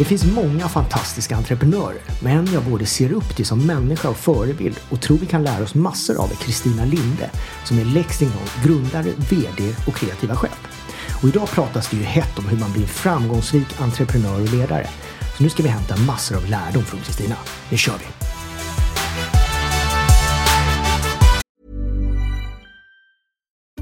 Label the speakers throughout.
Speaker 1: Det finns många fantastiska entreprenörer, men jag både ser upp till som människa och förebild och tror vi kan lära oss massor av Kristina Linde som är Lexington grundare, VD och kreativa chef. Och idag pratas det ju hett om hur man blir framgångsrik entreprenör och ledare. Så nu ska vi hämta massor av lärdom från Kristina. Nu kör vi!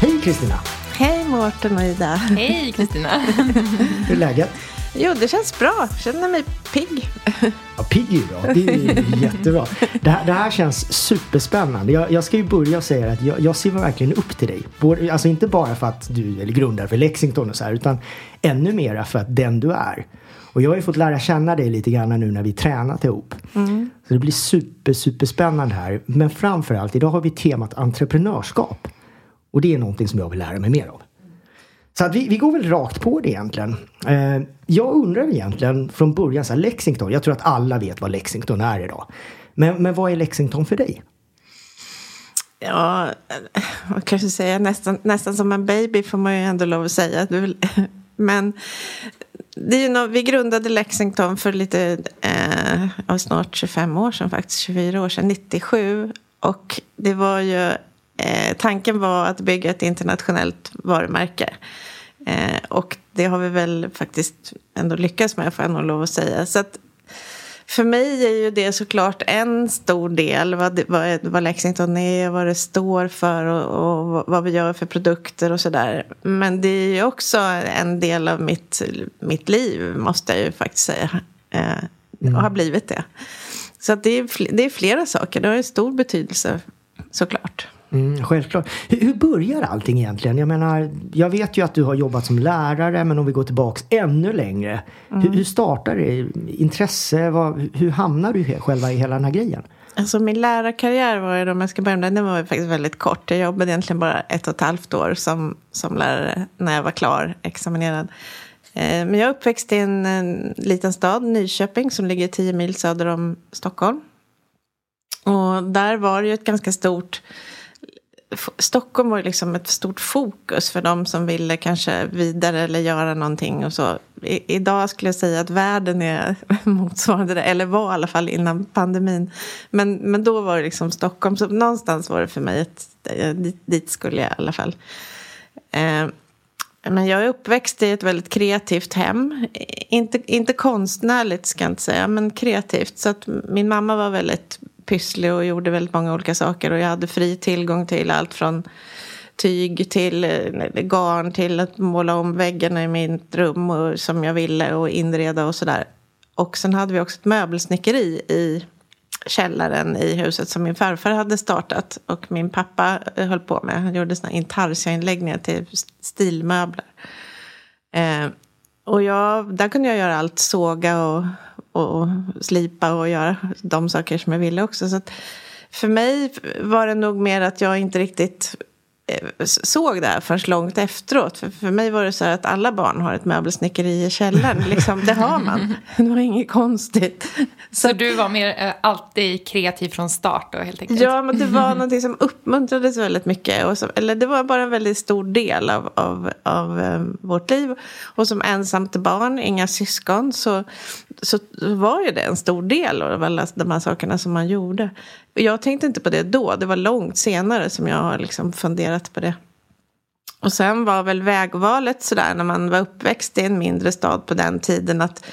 Speaker 1: Hej Kristina!
Speaker 2: Hej Mårten och Ida.
Speaker 3: Hej Kristina!
Speaker 1: Hur är läget?
Speaker 2: Jo, det känns bra. Jag känner mig pigg.
Speaker 1: Ja, pigg är bra. Det är jättebra. Det här, det här känns superspännande. Jag, jag ska ju börja säga att jag, jag ser verkligen upp till dig. Både, alltså inte bara för att du är grundare för Lexington och så här, utan ännu mera för att den du är. Och jag har ju fått lära känna dig lite grann nu när vi tränat ihop. Så det blir super, superspännande här. Men framförallt, idag har vi temat entreprenörskap. Och det är någonting som jag vill lära mig mer av. Så att vi, vi går väl rakt på det egentligen. Eh, jag undrar egentligen från början, så här, Lexington, jag tror att alla vet vad Lexington är idag. Men, men vad är Lexington för dig?
Speaker 2: Ja, man kanske säga nästan, nästan som en baby får man ju ändå lov att säga. Men det är ju något, vi grundade Lexington för lite, eh, ja, snart 25 år sedan faktiskt, 24 år sedan, 97. Och det var ju, eh, tanken var att bygga ett internationellt varumärke. Eh, och det har vi väl faktiskt ändå lyckats med, får jag nog lov att säga. Så att för mig är ju det såklart en stor del vad, vad, vad Lexington är, vad det står för och, och vad vi gör för produkter och sådär. Men det är ju också en del av mitt, mitt liv, måste jag ju faktiskt säga. Eh, Och har blivit det. Så det, är, det är flera saker, det har ju stor betydelse såklart.
Speaker 1: Mm, självklart. Hur, hur börjar allting egentligen? Jag menar, jag vet ju att du har jobbat som lärare, men om vi går tillbaks ännu längre. Hur, hur startar det? Intresse? Vad, hur hamnar du själva i hela den här grejen?
Speaker 2: Alltså min lärarkarriär var ju, om jag ska börja med den, den var ju faktiskt väldigt kort. Jag jobbade egentligen bara ett och ett halvt år som, som lärare när jag var klar, examinerad. Eh, Men jag är uppväxt i en, en liten stad, Nyköping, som ligger tio mil söder om Stockholm. Och där var det ju ett ganska stort... Stockholm var ju liksom ett stort fokus för de som ville kanske vidare eller göra någonting och så. I, idag skulle jag säga att världen är motsvarande det, eller var i alla fall innan pandemin. Men, men då var det liksom Stockholm, så någonstans var det för mig att eh, dit, dit skulle jag i alla fall. Eh, men jag är uppväxt i ett väldigt kreativt hem. Inte, inte konstnärligt ska jag inte säga, men kreativt. Så att min mamma var väldigt pysslig och gjorde väldigt många olika saker. Och jag hade fri tillgång till allt från tyg till eh, garn till att måla om väggarna i mitt rum och, som jag ville och inreda och sådär. Och sen hade vi också ett möbelsnickeri i källaren i huset som min farfar hade startat och min pappa eh, höll på med. Han gjorde såna intarsiainläggningar till stilmöbler. Eh, och jag, där kunde jag göra allt, såga och, och slipa och göra de saker som jag ville också. Så att för mig var det nog mer att jag inte riktigt såg det här förrän långt efteråt. För, för mig var det så här att alla barn har ett möbelsnickeri i källaren. Liksom, det har man. Det var inget konstigt.
Speaker 3: Så du var mer eh, alltid kreativ från start då helt enkelt?
Speaker 2: Ja, men det var någonting som uppmuntrades väldigt mycket. Och så, eller det var bara en väldigt stor del av, av, av eh, vårt liv. Och som ensamt barn, inga syskon, så, så var ju det en stor del av alla de här sakerna som man gjorde. Jag tänkte inte på det då, det var långt senare som jag har liksom funderat på det. Och sen var väl vägvalet sådär när man var uppväxt i en mindre stad på den tiden att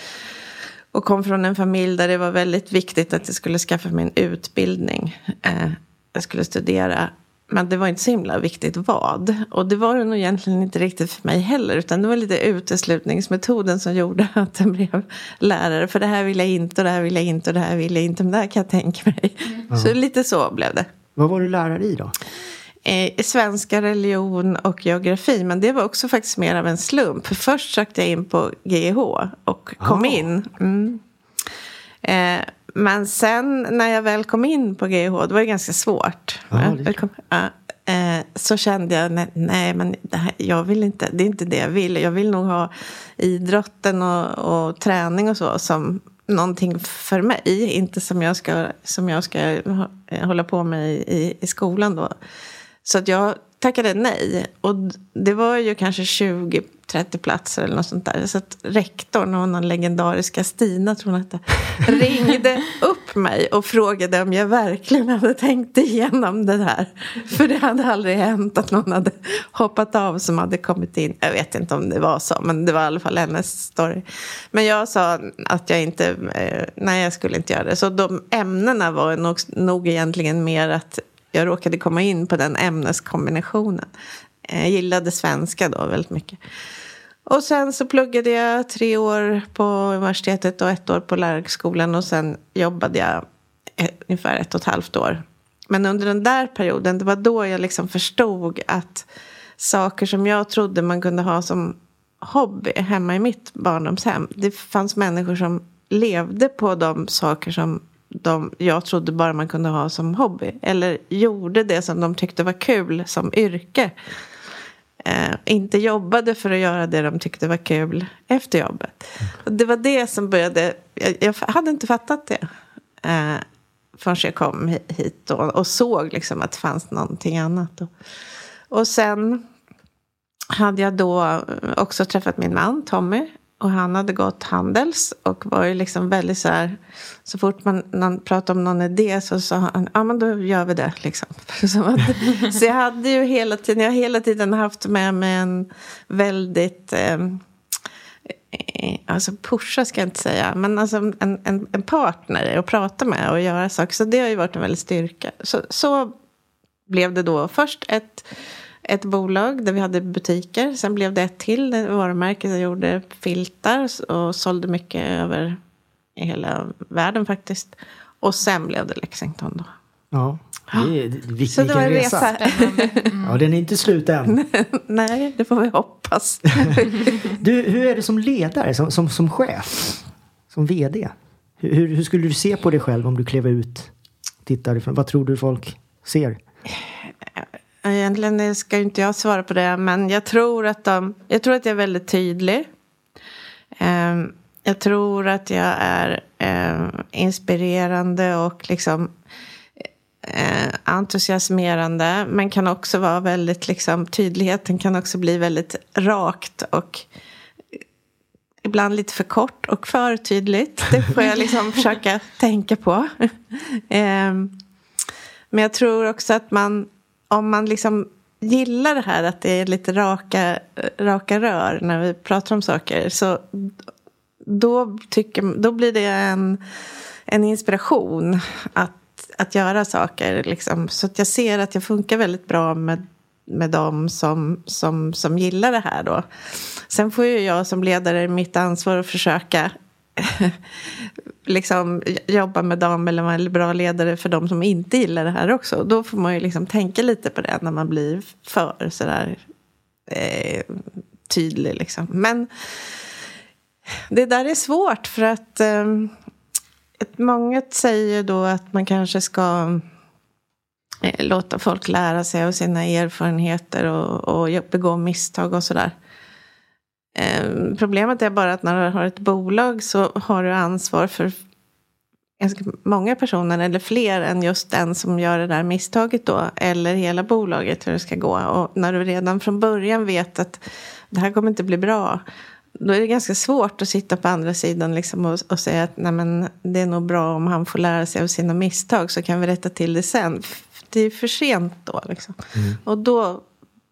Speaker 2: och kom från en familj där det var väldigt viktigt att jag skulle skaffa mig en utbildning. Eh, jag skulle studera. Men det var inte så himla viktigt vad. Och det var det nog egentligen inte riktigt för mig heller. Utan det var lite uteslutningsmetoden som gjorde att jag blev lärare. För det här vill jag inte och det här vill jag inte och det här vill jag inte. Men det här kan jag tänka mig. Så lite så blev det.
Speaker 1: Vad var du lärare i då?
Speaker 2: eh, svenska, religion och geografi. Men det var också faktiskt mer av en slump. För först sökte jag in på GH och kom
Speaker 1: Ah.
Speaker 2: in. Mm. Eh, men sen när jag väl kom in på GH, det var det ganska svårt.
Speaker 1: Ja, det
Speaker 2: kom, ja, eh, så kände jag, nej, nej men här, jag vill inte, det är inte det jag vill. Jag vill nog ha idrotten och, och träning och så som någonting för mig. Inte som jag ska, som jag ska hå- hålla på med i, i skolan då. Så att jag tackade nej. Och det var ju kanske 30 platser eller något sånt där. Så att rektorn, och den legendariska Stina tror hon hette, ringde upp mig och frågade om jag verkligen hade tänkt igenom det här. För det hade aldrig hänt att någon hade hoppat av som hade kommit in. Jag vet inte om det var så, men det var i alla fall hennes story. Men jag sa att jag inte, eh, nej jag skulle inte göra det. Så de ämnena var nog, nog egentligen mer att jag råkade komma in på den ämneskombinationen. Eh, jag gillade svenska då väldigt mycket. Och sen så pluggade jag tre år på universitetet och ett år på lärarhögskolan och sen jobbade jag e- ungefär ett och ett halvt år. Men under den där perioden, det var då jag liksom förstod att saker som jag trodde man kunde ha som hobby hemma i mitt barndomshem. Det fanns människor som levde på de saker som de, jag trodde bara man kunde ha som hobby. Eller gjorde det som de tyckte var kul som yrke. Eh, inte jobbade för att göra det de tyckte var kul efter jobbet. Och det var det som började, jag, jag hade inte fattat det. Eh, förrän jag kom hit och, och såg liksom att det fanns någonting annat. Och, Och sen hade jag då också träffat min man Tommy. Och han hade gått Handels och var ju liksom väldigt så här. Så fort man, man pratade om någon idé så sa han, ja men då gör vi det liksom. Så, att, så jag hade ju hela tiden, jag har hela tiden haft med mig en väldigt eh, eh, Alltså pusha ska jag inte säga, men alltså en, en, en partner att prata med och göra saker. Så det har ju varit en väldig styrka. Så, så blev det då först ett, ett bolag där vi hade butiker. Sen blev det ett till ett varumärke jag gjorde filtar och sålde mycket över i hela världen faktiskt. Och sen blev det Lexington då.
Speaker 1: Ja, det är, vil-
Speaker 2: Så det var en
Speaker 1: vilken
Speaker 2: resa.
Speaker 1: Ja, den är inte slut än.
Speaker 2: Nej, det får vi hoppas.
Speaker 1: Du, hur är det som ledare, som, som, som chef? Som vd? Hur, hur, hur skulle du se på dig själv om du klev ut? Tittar ifrån, vad tror du folk ser?
Speaker 2: Egentligen ska ju inte jag svara på det, men jag tror att, de, jag, tror att jag är väldigt tydlig. Ehm, jag tror att jag är ehm, inspirerande och liksom eh, entusiasmerande. Men kan också vara väldigt, liksom, tydligheten kan också bli väldigt rakt och ibland lite för kort och för tydligt. Det får jag liksom försöka tänka på. Ehm, men jag tror också att man, om man liksom gillar det här att det är lite raka, raka rör när vi pratar om saker. Så då, tycker, då blir det en, en inspiration att, att göra saker. Liksom. Så att jag ser att jag funkar väldigt bra med, med dem som, som, som gillar det här. Då. Sen får ju jag som ledare mitt ansvar att försöka liksom jobba med dem eller vara en bra ledare för de som inte gillar det här också. Då får man ju liksom tänka lite på det när man blir för sådär eh, tydlig. Liksom. Men det där är svårt för att eh, många säger då att man kanske ska eh, låta folk lära sig av sina erfarenheter och, och begå misstag och sådär. Eh, problemet är bara att när du har ett bolag så har du ansvar för ganska många personer eller fler än just den som gör det där misstaget då. Eller hela bolaget hur det ska gå. Och när du redan från början vet att det här kommer inte bli bra. Då är det ganska svårt att sitta på andra sidan liksom och, och säga att Nej, men det är nog bra om han får lära sig av sina misstag så kan vi rätta till det sen. Det är för sent då. Liksom. Och då,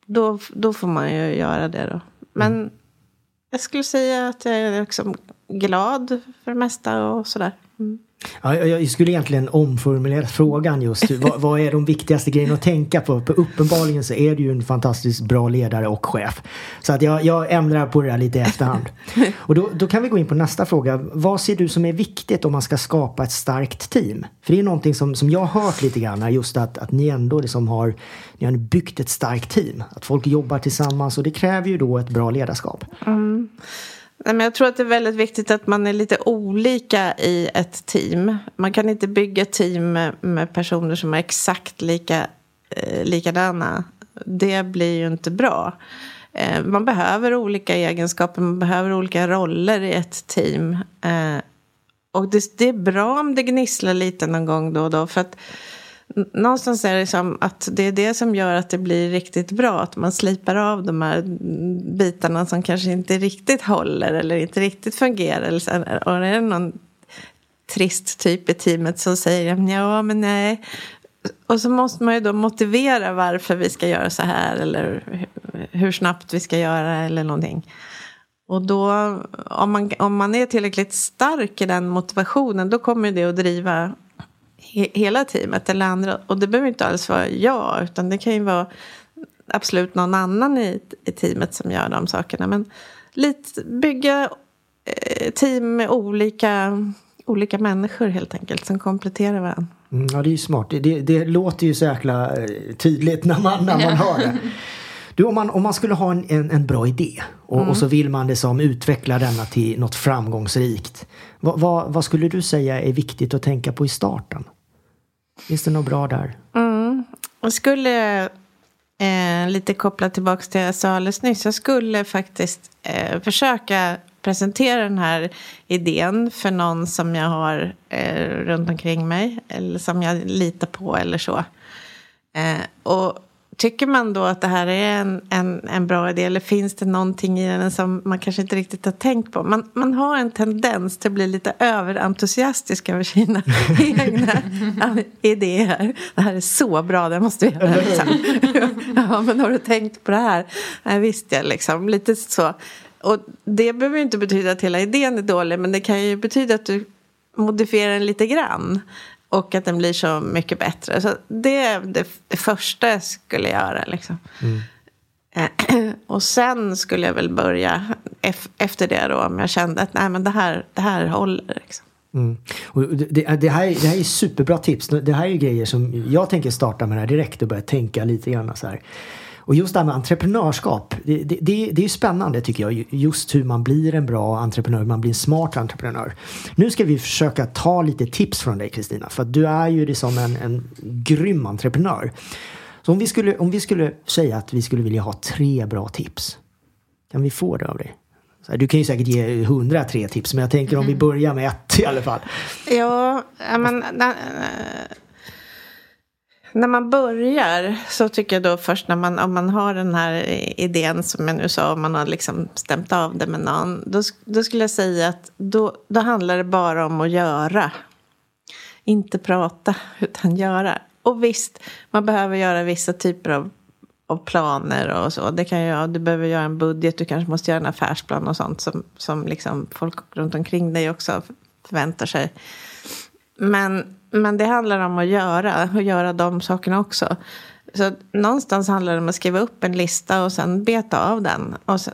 Speaker 2: då, då får man ju göra det då. Men jag skulle säga att jag är liksom glad för det mesta och sådär. Mm.
Speaker 1: Ja, jag skulle egentligen omformulera frågan just. vad, vad är de viktigaste grejerna att tänka på? För uppenbarligen så är du ju en fantastiskt bra ledare och chef. Så att jag, jag ändrar på det där lite i efterhand. Och då, då kan vi gå in på nästa fråga. Vad ser du som är viktigt om man ska skapa ett starkt team? För det är någonting som, som jag har hört lite grann just att, att ni ändå liksom har, ni har byggt ett starkt team. Att folk jobbar tillsammans och det kräver ju då ett bra ledarskap.
Speaker 2: Nej, men jag tror att det är väldigt viktigt att man är lite olika i ett team. Man kan inte bygga team med, personer som är exakt lika, eh, likadana. Det blir ju inte bra. Eh, man behöver olika egenskaper, man behöver olika roller i ett team. Eh, och det, det är bra om det gnisslar lite någon gång då och då. För att någonstans är det som att det är det som gör att det blir riktigt bra. Att man slipar av de här bitarna som kanske inte riktigt håller eller inte riktigt fungerar. Eller och är det någon trist typ i teamet som säger ja men nej. Och så måste man ju då motivera varför vi ska göra så här eller hur snabbt vi ska göra eller någonting. Och då, om man, om man är tillräckligt stark i den motivationen, då kommer det att driva he, hela teamet eller andra. Och det behöver inte alls vara jag, utan det kan ju vara absolut någon annan i, i teamet som gör de sakerna. Men lite, bygga eh, team med olika, olika människor helt enkelt, som kompletterar varandra.
Speaker 1: Mm, ja, det är ju smart. Det, det, det låter ju så jäkla eh, tydligt när man, när man hör det. Du, om man, om man skulle ha en, en, en bra idé och, och så vill man det som utveckla denna till något framgångsrikt. Vad, vad, vad skulle du säga är viktigt att tänka på i starten? Finns det något bra där?
Speaker 2: Jag skulle, eh, lite kopplat tillbaka till det jag sa alldeles nyss, jag skulle faktiskt eh, försöka presentera den här idén för någon som jag har eh, runt omkring mig eller som jag litar på eller så. Eh, och tycker man då att det här är en, en, en bra idé eller finns det någonting i den som man kanske inte riktigt har tänkt på? Man, man har en tendens till att bli lite överentusiastisk över sina egna idéer. Det här är så bra, det måste vi göra. Liksom. ja, men har du tänkt på det här? Nej, visst jag liksom. Lite så. Och det behöver ju inte betyda att hela idén är dålig, men det kan ju betyda att du modifierar den lite grann. Och att den blir så mycket bättre. Så det är det, det första jag skulle göra. Liksom. Eh, och sen skulle jag väl börja ef- efter det då. Om jag kände att nej, men det, här, det här håller. Liksom.
Speaker 1: Mm. Det, det, här, det här är superbra tips. Det här är grejer som jag tänker starta med det här direkt och börja tänka lite grann så här. Och just det här med entreprenörskap. Det, det, det, är ju spännande tycker jag. Just hur man blir en bra entreprenör, hur man blir en smart entreprenör. Nu ska vi försöka ta lite tips från dig Kristina. För du är ju liksom en, en grym entreprenör. Så om vi, skulle, om vi skulle säga att vi skulle vilja ha tre bra tips. Kan vi få det av dig? Du kan ju säkert ge hundra tre tips. Men jag tänker om vi börjar med ett i alla fall.
Speaker 2: Ja, ja, men när, man börjar så tycker jag då först när man, om man har den här idén som jag nu sa, om man har liksom stämt av det med någon, då, då skulle jag säga att då, då handlar det bara om att göra. Inte prata, utan göra. Och visst, man behöver göra vissa typer av, av planer och så. Det kan jag, du behöver göra en budget, du kanske måste göra en affärsplan och sånt som, som liksom folk runt omkring dig också förväntar sig. Men, men det handlar om att göra, och göra de sakerna också. Så någonstans handlar det om att skriva upp en lista och sen beta av den. Och sen,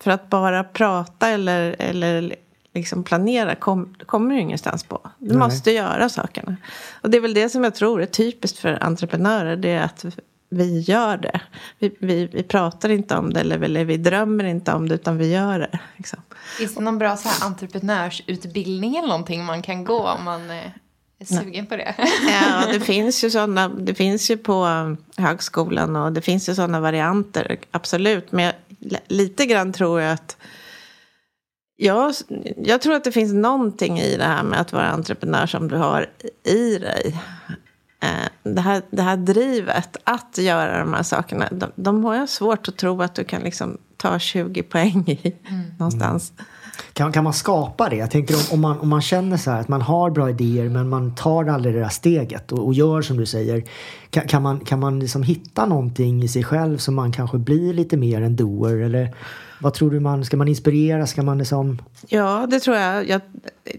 Speaker 2: för att bara prata eller, eller liksom planera kom, kommer du ingenstans på. Du
Speaker 1: Nej.
Speaker 2: måste göra sakerna. Och det är väl det som jag tror är typiskt för entreprenörer. Det är att vi gör det. Vi, vi, vi pratar inte om det eller, eller vi drömmer inte om det utan vi gör det. Liksom.
Speaker 3: Finns det någon bra så här entreprenörsutbildning eller någonting man kan gå om man eh, är sugen på det?
Speaker 2: Ja, det finns ju sådana. Det finns ju på högskolan och det finns ju sådana varianter. Absolut. Men jag, lite grann tror jag att jag, jag tror att det finns någonting i det här med att vara entreprenör som du har i dig. Eh, Det här, det här drivet att göra de här sakerna. De, de har jag svårt att tro att du kan liksom ta 20 poäng i någonstans.
Speaker 1: kan, kan man skapa det? Jag tänker om, om, man, om man känner så här att man har bra idéer men man tar aldrig det där steget och, och gör som du säger. Kan, kan man, kan man liksom hitta någonting i sig själv som man kanske blir lite mer en doer? Eller vad tror du man, ska man inspirera? Ska man liksom...
Speaker 2: Ja, det tror jag. jag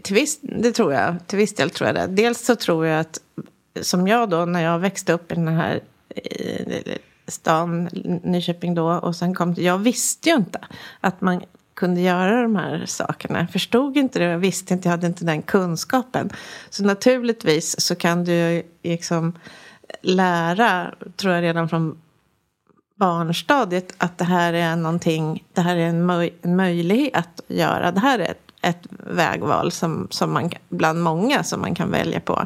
Speaker 2: till, viss, det tror jag. till viss del tror jag det. Dels så tror jag att, som jag då, när jag växte upp i den här eh, stan, Nyköping då, och sen kom till. jag visste ju inte att man kunde göra de här sakerna. Jag förstod inte det, jag visste inte, jag hade inte den kunskapen. Så naturligtvis så kan du liksom lära, tror jag redan från barnstadiet, att det här är någonting, det här är en, möj en möjlighet att göra. Det här är ett, ett vägval som, som man, bland många som man kan välja på.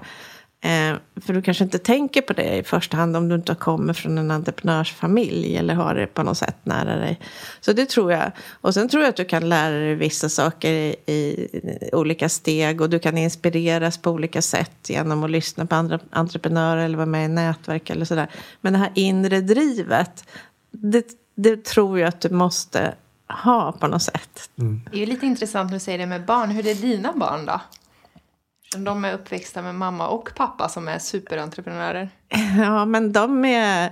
Speaker 2: Eh, för du kanske inte tänker på det i första hand om du inte kommer från en entreprenörsfamilj eller har det på något sätt nära dig. Så det tror jag. Och sen tror jag att du kan lära dig vissa saker i, i olika steg och du kan inspireras på olika sätt genom att lyssna på andra entreprenörer eller vara med i nätverk eller sådär. Men det här inre drivet, det, det tror jag att du måste ha på något sätt.
Speaker 3: Mm. Det är ju lite intressant när du säger det med barn. Hur är dina barn då? De är uppväxta med mamma och pappa som är superentreprenörer.
Speaker 2: Ja, men de är...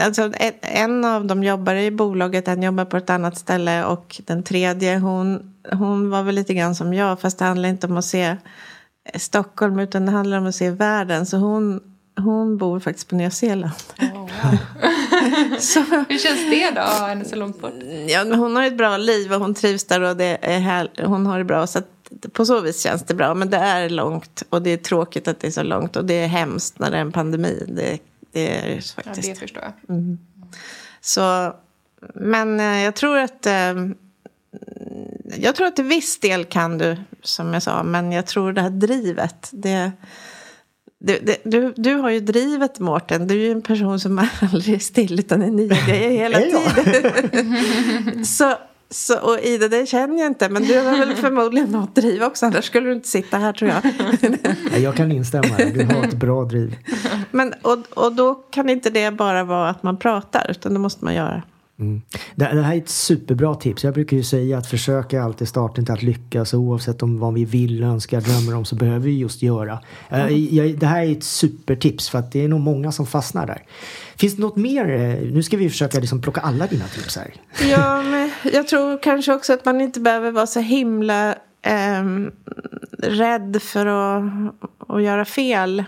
Speaker 2: Alltså, en av dem jobbar i bolaget, en jobbar på ett annat ställe och den tredje hon, hon var väl lite grann som jag fast det handlar inte om att se Stockholm utan det handlar om att se världen. Så hon, hon bor faktiskt på Nya Zeeland. Oh, wow.
Speaker 3: så, Hur känns det då att ha henne så långt bort?
Speaker 2: Ja, hon har ett bra liv och hon trivs där och det är här, hon har det bra. Så på så vis känns det bra. Men det är långt och det är tråkigt att det är så långt. Och det är hemskt när det är en pandemi. Det, det är det faktiskt.
Speaker 3: Ja, det förstår jag.
Speaker 2: Mm. Så, men eh, jag tror att... Eh, jag tror att till viss del kan du, som jag sa. Men jag tror det här drivet. Det, det, du, du har ju drivet, Mårten. Du är ju en person som aldrig är still, utan är nya grejer hela tiden. så så, och Ida, det känner jag inte, men du har väl förmodligen något driv också, annars skulle du inte sitta här tror jag.
Speaker 1: jag kan instämma, du har ett bra driv.
Speaker 2: Men, och, och då kan inte det bara vara att man pratar, utan det måste man göra.
Speaker 1: Mm. Det, det, här är ett superbra tips. Jag brukar ju säga att försöka alltid starten till att lyckas oavsett om vad vi vill, önskar, drömmer om så behöver vi just göra. Mm. Jag, det här är ett supertips för att det är nog många som fastnar där. Finns det något mer? Eh, nu ska vi försöka liksom plocka alla dina tips här.
Speaker 2: Ja, men jag tror kanske också att man inte behöver vara så himla eh, rädd för att, att göra fel.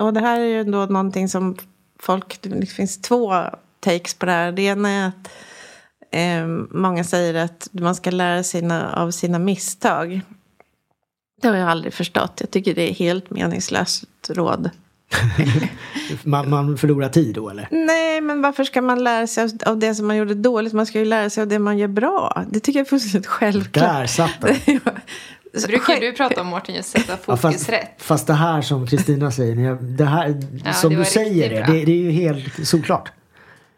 Speaker 2: Och det här är ju ändå någonting som folk, det finns två takes på det här. Det ena är att eh, många säger att man ska lära sig av sina misstag. Det har jag aldrig förstått. Jag tycker det är helt meningslöst råd.
Speaker 1: man, man förlorar tid då eller?
Speaker 2: Nej, men varför ska man lära sig av det som man gjorde dåligt? Man ska ju lära sig av det man gör bra. Det tycker jag är fullständigt självklart.
Speaker 1: Där satt den.
Speaker 3: brukar du prata om Mårten, just sätta fokus ja,
Speaker 1: fast,
Speaker 3: rätt.
Speaker 1: Fast det här som Kristina säger, det här ja, som det du säger det, det, det, är ju helt solklart.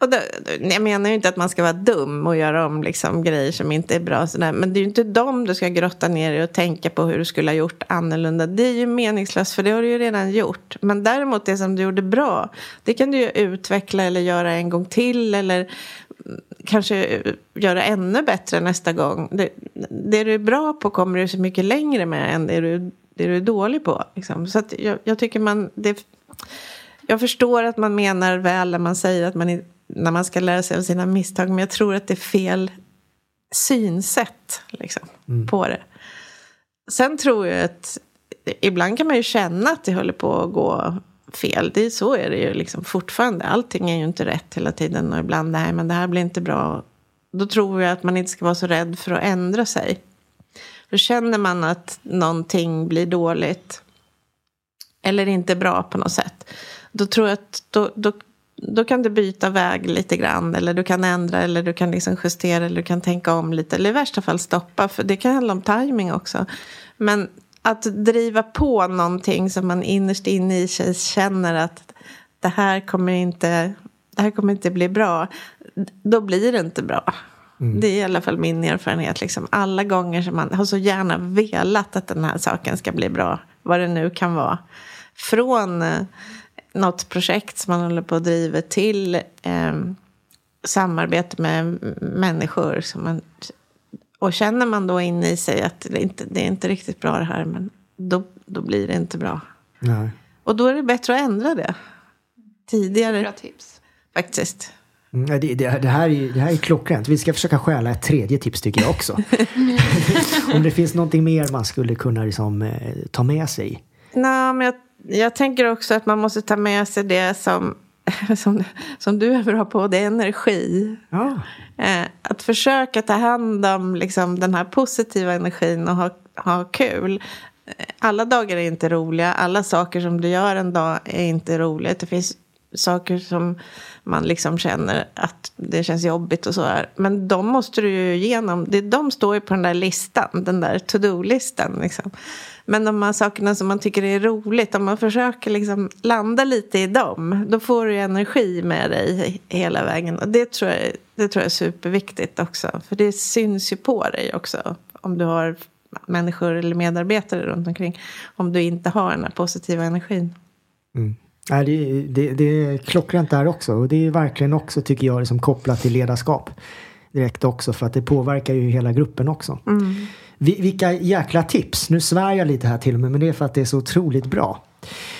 Speaker 2: Och då, jag menar ju inte att man ska vara dum och göra om liksom grejer som inte är bra. Sådär. Men det är ju inte dem du ska grotta ner i och tänka på hur du skulle ha gjort annorlunda. Det är ju meningslöst för det har du ju redan gjort. Men däremot det som du gjorde bra, det kan du ju utveckla eller göra en gång till. Eller mm, kanske eh, göra ännu bättre nästa gång. Det, det du är bra på kommer du så mycket längre med än det du, det du är dålig på. Liksom. Så jag, jag, tycker man... Det, jag förstår att man menar väl när man säger att man när man ska lära sig av sina misstag. Men jag tror att det är fel synsätt liksom, mm. på det. Sen tror jag att ibland kan man ju känna att det håller på att gå fel. Det är, så är det ju liksom fortfarande. Allting är ju inte rätt hela tiden och ibland nej men det här blir inte bra. Då tror jag att man inte ska vara så rädd för att ändra sig. För känner man att någonting blir dåligt eller inte bra på något sätt. Då tror jag att då, då, då kan du byta väg lite grann. Eller du kan ändra eller du kan liksom justera eller du kan tänka om lite. Eller i värsta fall stoppa. För det kan handla om timing också. Men att driva på någonting som man innerst inne i sig känner att det här kommer inte, det här kommer inte bli bra. Då blir det inte bra. Mm. Det är i alla fall min erfarenhet. Liksom. Alla gånger som man har så gärna velat att den här saken ska bli bra. Vad det nu kan vara. Från något projekt som man håller på att driva till eh, samarbete med människor som man och känner man då inne i sig att det inte det är inte riktigt bra det här, men då, då blir det inte bra.
Speaker 1: Nej.
Speaker 2: Och då är det bättre att ändra det tidigare
Speaker 3: Bra tips.
Speaker 2: faktiskt.
Speaker 1: Mm, Det, det, det, här är, det här är klockrent. Vi ska försöka stjäla ett tredje tips tycker jag också. Om det finns någonting mer man skulle kunna liksom, eh, ta med sig.
Speaker 2: Nej, men jag, jag tänker också att man måste ta med sig det som, som, som du är bra på, det är energi.
Speaker 1: Ja,
Speaker 2: Eh, att försöka ta hand om liksom, den här positiva energin och ha, ha kul. Eh, Alla dagar är inte roliga, alla saker som du gör en dag är inte roligt. Det finns saker som man liksom känner att det känns jobbigt och så här. Men de måste du ju igenom. De står ju på den där listan, den där to-do-listan. Liksom. Men de här sakerna som man tycker är roligt, om man försöker liksom landa lite i dem, då får du ju energi med dig hela vägen. Och det tror jag, det tror jag är superviktigt också. För det syns ju på dig också. Om du har människor eller medarbetare runt omkring. Om du inte har den här positiva energin. Mm.
Speaker 1: Nej, det, det, det är klockrent där också. Och det är verkligen också, tycker jag, liksom kopplat till ledarskap. Direkt också, för att det påverkar ju hela gruppen också. Vi, vilka jäkla tips! Nu svär jag lite här till och med, men det är för att det är så otroligt bra.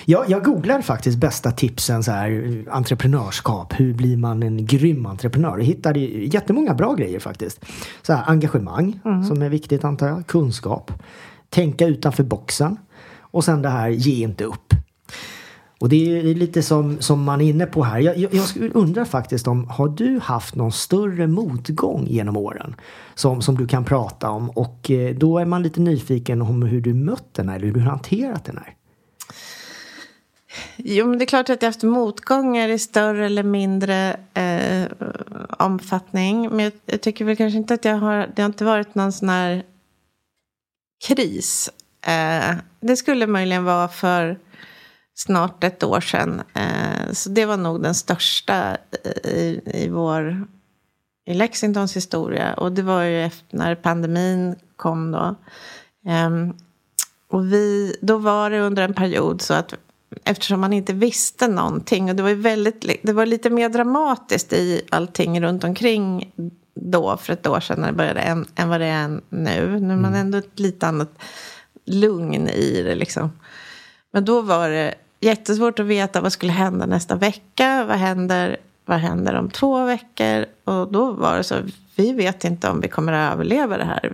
Speaker 1: Jag, jag googlar faktiskt bästa tipsen så här, entreprenörskap. Hur blir man en grym entreprenör? Jag hittade jättemånga bra grejer faktiskt. Så här, engagemang, som är viktigt antar jag. Kunskap. Tänka utanför boxen. Och sen det här, ge inte upp. Och det är ju lite som, som man är inne på här. Jag, jag, jag undrar faktiskt om, har du haft någon större motgång genom åren? Som, som du kan prata om och eh, då är man lite nyfiken om hur du mött den här, eller hur du hanterat den här.
Speaker 2: Jo, men det är klart att jag har haft motgångar i större eller mindre eh, omfattning. Men jag, jag tycker väl kanske inte att jag har... Det har inte varit någon sån här kris. Eh, det skulle möjligen vara för snart ett år sedan. Eh, så det var nog den största i, i vår... I Lexingtons historia. Och det var ju efter när pandemin kom då. Ehm, och vi, då var det under en period så att eftersom man inte visste någonting och det var ju väldigt, det var lite mer dramatiskt i allting runt omkring då för ett år sedan när det började än, än vad det är nu. Nu är man ändå ett lite annat lugn i det liksom. Men då var det jättesvårt att veta vad skulle hända nästa vecka. Vad händer, vad händer om två veckor? Och då var det så, vi vet inte om vi kommer att överleva det här.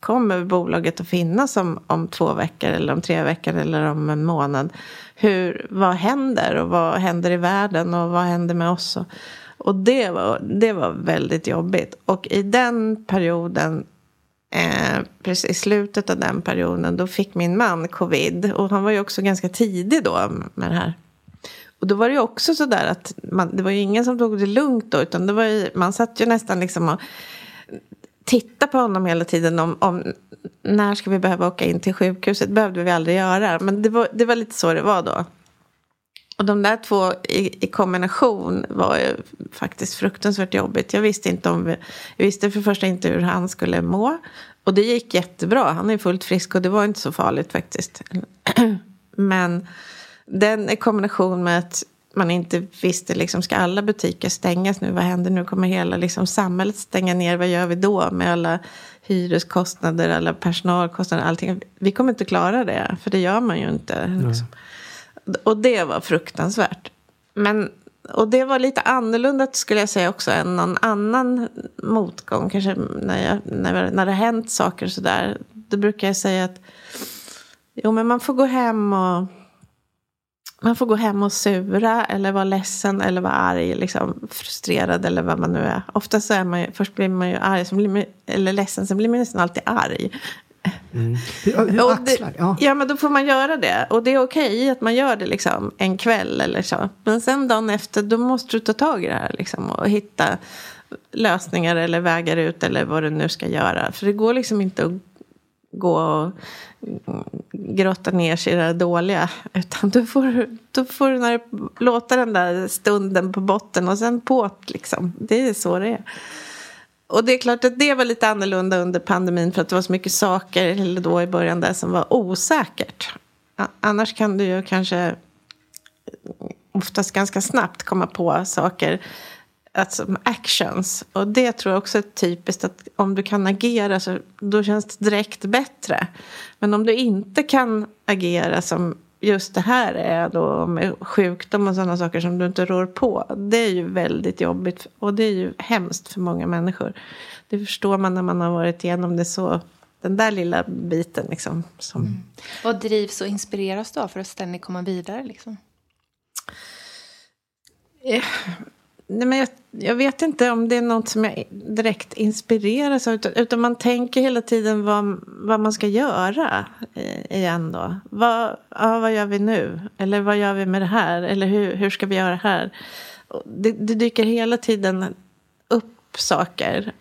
Speaker 2: Kommer bolaget att finnas om, om två veckor eller om tre veckor eller om en månad? Hur, vad händer och vad händer i världen och vad händer med oss? Och, och det, var, det var väldigt jobbigt. Och i den perioden Eh, precis i slutet av den perioden då fick min man covid. Och han var ju också ganska tidig då med det här. Och då var det ju också sådär att man, det var ju ingen som tog det lugnt då. Utan det var ju, man satt ju nästan liksom och tittade på honom hela tiden om, om när ska vi behöva åka in till sjukhuset. Det behövde vi aldrig göra. Men det var, det var lite så det var då. Och de där två i, i kombination var ju faktiskt fruktansvärt jobbigt. Jag visste inte om vi, jag visste för första inte hur han skulle må. Och det gick jättebra. Han är fullt frisk och det var inte så farligt faktiskt. Men den i kombination med att man inte visste, liksom, ska alla butiker stängas nu? Vad händer nu? Kommer hela liksom, samhället stänga ner? Vad gör vi då med alla hyreskostnader, alla personalkostnader, allting? Vi kommer inte klara det, för det gör man ju inte. Liksom. Och det var fruktansvärt. Men, och det var lite annorlunda skulle jag säga också än någon annan motgång. Kanske när, jag, när, när det har hänt saker sådär. Då brukar jag säga att jo, men man får gå hem och man får gå hem och sura eller vara ledsen eller vara arg, liksom, frustrerad eller vad man nu är. Ofta så är man ju, först blir man ju arg, sen blir man, eller ledsen, sen blir man nästan alltid arg.
Speaker 1: Hur, hur axlar? Ja.
Speaker 2: ja. men då får man göra det. Och det är okej att man gör det liksom en kväll eller så. Men sen dagen efter, då måste du ta tag i det här liksom, och hitta lösningar eller vägar ut eller vad du nu ska göra. För det går liksom inte att gå och grotta ner sig i det dåliga. Utan du får, då får du när, låta den där stunden på botten och sen på liksom. Det är så det är. Och det är klart att det var lite annorlunda under pandemin för att det var så mycket saker eller då i början där som var osäkert. Annars kan du ju kanske eh, oftast ganska snabbt komma på saker alltså actions. Och det tror jag också är typiskt att om du kan agera så då känns det direkt bättre. Men om du inte kan agera som just det här är då med sjukdom och sådana saker som du inte rår på. Det är ju väldigt jobbigt och det är ju hemskt för många människor. Det förstår man när man har varit igenom det så. Den där lilla biten liksom. Som... Mm.
Speaker 3: Vad drivs och inspireras du av för att ständigt komma vidare liksom?
Speaker 2: Nej men jag, jag, vet inte om det är något som jag direkt inspireras av. Utan, utan man tänker hela tiden vad, vad man ska göra eh, igen då. Vad, ja, vad gör vi nu? Eller vad gör vi med det här? Eller hur, hur ska vi göra här? Det, det dyker hela tiden upp saker.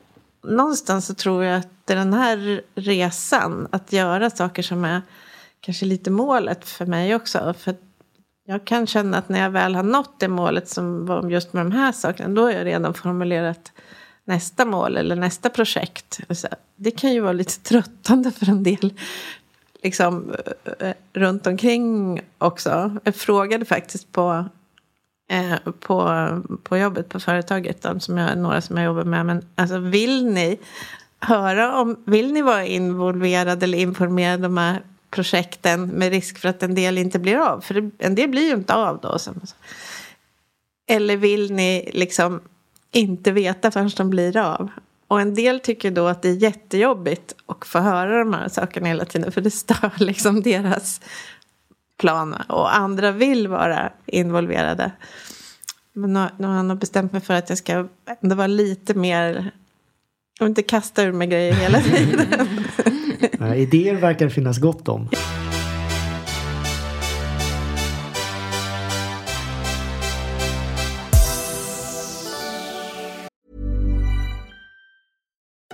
Speaker 2: Någonstans så tror jag att det är den här resan, att göra saker som är kanske lite målet för mig också. För jag kan känna att när jag väl har nått det målet som var just med de här sakerna, då har jag redan formulerat nästa mål eller nästa projekt. Det kan ju vara lite tröttande för en del liksom, eh, eh, runt omkring också. Jag frågade faktiskt på, eh, på, på jobbet på företaget, de som jag, några som jag jobbar med, men alltså, vill ni höra om, vill ni vara involverade eller informerade om projekten med risk för att en del inte blir av. För en del blir ju inte av då. Eller vill ni liksom inte veta förrän de blir av? Och en del tycker då att det är jättejobbigt att få höra de här sakerna hela tiden för det stör liksom deras plan. Och andra vill vara involverade. Men nu, har jag nog bestämt mig för att jag ska ändå vara lite mer... och inte kasta ur mig grejer hela tiden.
Speaker 1: Idéer verkar finnas gott om.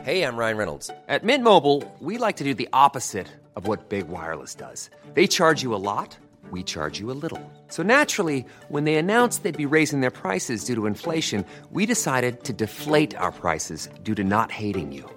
Speaker 4: Hej, jag Ryan Reynolds. At Mint Mobile, we like to do the opposite of what Big Wireless does. They charge you a lot, we charge you a little. So naturally, when they announced they'd be raising their prices due to inflation, we decided to deflate our prices due to not hating you.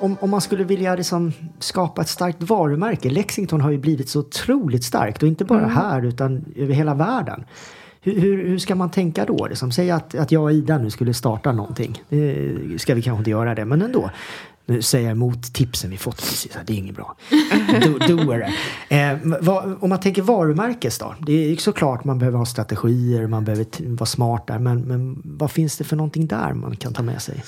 Speaker 1: Om, om man skulle vilja liksom skapa ett starkt varumärke. Lexington har ju blivit så otroligt starkt och inte bara mm. här utan över hela världen. Hur, hur, hur, ska man tänka då? Liksom, säg att, att jag och Ida nu skulle starta någonting. Det ska vi kanske inte göra det, men ändå. Nu säger jag emot tipsen vi fått precis. Det är inget bra. Do, doer. Eh, vad, om man tänker varumärkes då. Det är såklart man behöver ha strategier, man behöver vara smart där. Men, men vad finns det för någonting där man kan ta med sig?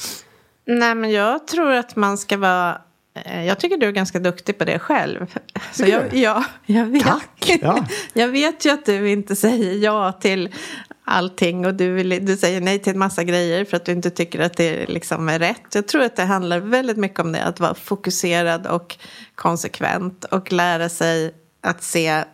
Speaker 2: Nej, men jag tror att man ska vara... Eh, jag tycker du är ganska duktig på det själv. Så jag, ja, jag vet.
Speaker 1: Tack! Ja.
Speaker 2: jag vet ju att du inte säger ja till allting och du, vill, du säger nej till en massa grejer för att du inte tycker att det liksom är rätt. Jag tror att det handlar väldigt mycket om det, att vara fokuserad och konsekvent och lära sig att se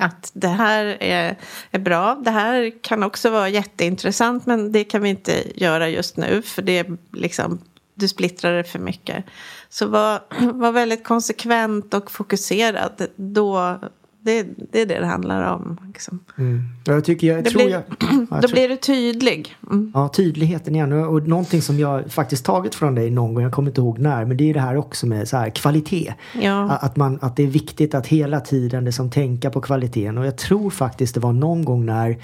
Speaker 2: att det här är, är bra. Det här kan också vara jätteintressant men det kan vi inte göra just nu för det liksom du splittrar det för mycket. Så var, var väldigt konsekvent och fokuserad. Då, det, det är det det handlar om. Liksom.
Speaker 1: Mm. Jag tycker, jag,
Speaker 2: det
Speaker 1: tror
Speaker 2: blir,
Speaker 1: jag,
Speaker 2: jag då tror, blir du tydlig.
Speaker 1: Mm. Ja, tydligheten igen. Och någonting som jag faktiskt tagit från dig någon gång, jag kommer inte ihåg när, men det är det här också med så här, kvalitet.
Speaker 2: Ja.
Speaker 1: Att, man, att det är viktigt att hela tiden liksom tänka på kvaliteten. Och jag tror faktiskt det var någon gång när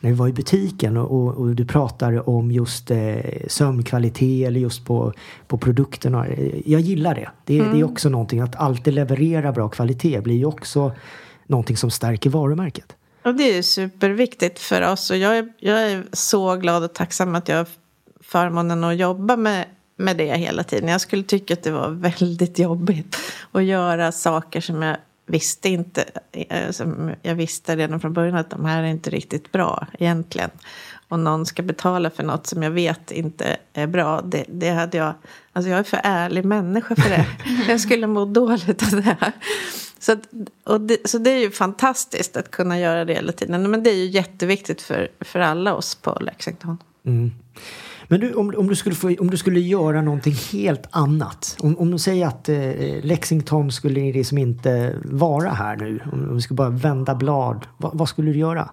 Speaker 1: när vi var i butiken och, och, och du pratade om just eh, sömnkvalitet eller just på, på produkterna. Jag gillar det. Det, mm. det är mm. också någonting att alltid leverera bra kvalitet blir ju också någonting som stärker varumärket.
Speaker 2: Och det är superviktigt för oss och jag är, jag är så glad och tacksam att jag har förmånen att jobba med, med det hela tiden. Jag skulle tycka att det var väldigt jobbigt att göra saker som jag visste inte, eh, som jag visste redan från början att de här är inte riktigt bra egentligen. Och någon ska betala för något som jag vet inte är bra. Det, det hade jag, alltså jag är för ärlig människa för det. Jag skulle må dåligt av det här. Så, att, och det, så det är ju fantastiskt att kunna göra det hela tiden. Men det är ju jätteviktigt för, för alla oss på Lexington.
Speaker 1: Mm. Men du, om, om, du skulle få, om du skulle göra någonting helt annat. Om, om du säger att eh, Lexington skulle liksom inte vara här nu. Om, om du skulle bara vända blad. Va, vad skulle du göra?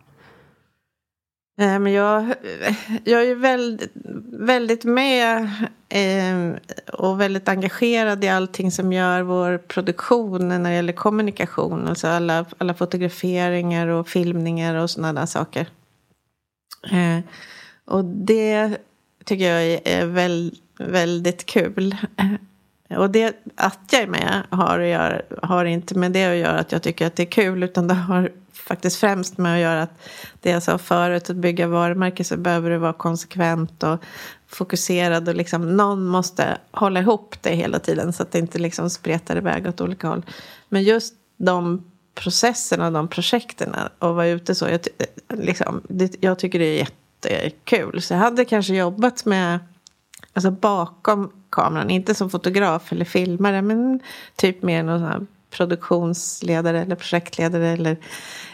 Speaker 2: Eh, men jag, jag är ju väldigt, väldigt med eh, och väldigt engagerad i allting som gör vår produktion när det gäller kommunikation. Alltså alla, alla fotograferingar och filmningar och sådana där saker. Eh, och det tycker jag är väl, väldigt kul. Eh, och det att jag är med har, har inte med det att göra att jag tycker att det är kul utan det har faktiskt främst med att göra att det jag sa förut, att bygga varumärke så behöver du vara konsekvent och fokuserad och liksom någon måste hålla ihop det hela tiden så att det inte liksom spretar iväg åt olika håll. Men just de processerna, de projekten och vara ute så, jag, liksom, det, jag tycker det är jättekul. Så jag hade kanske jobbat med, alltså bakom kameran, inte som fotograf eller filmare, men typ mer någon sån här produktionsledare eller projektledare eller,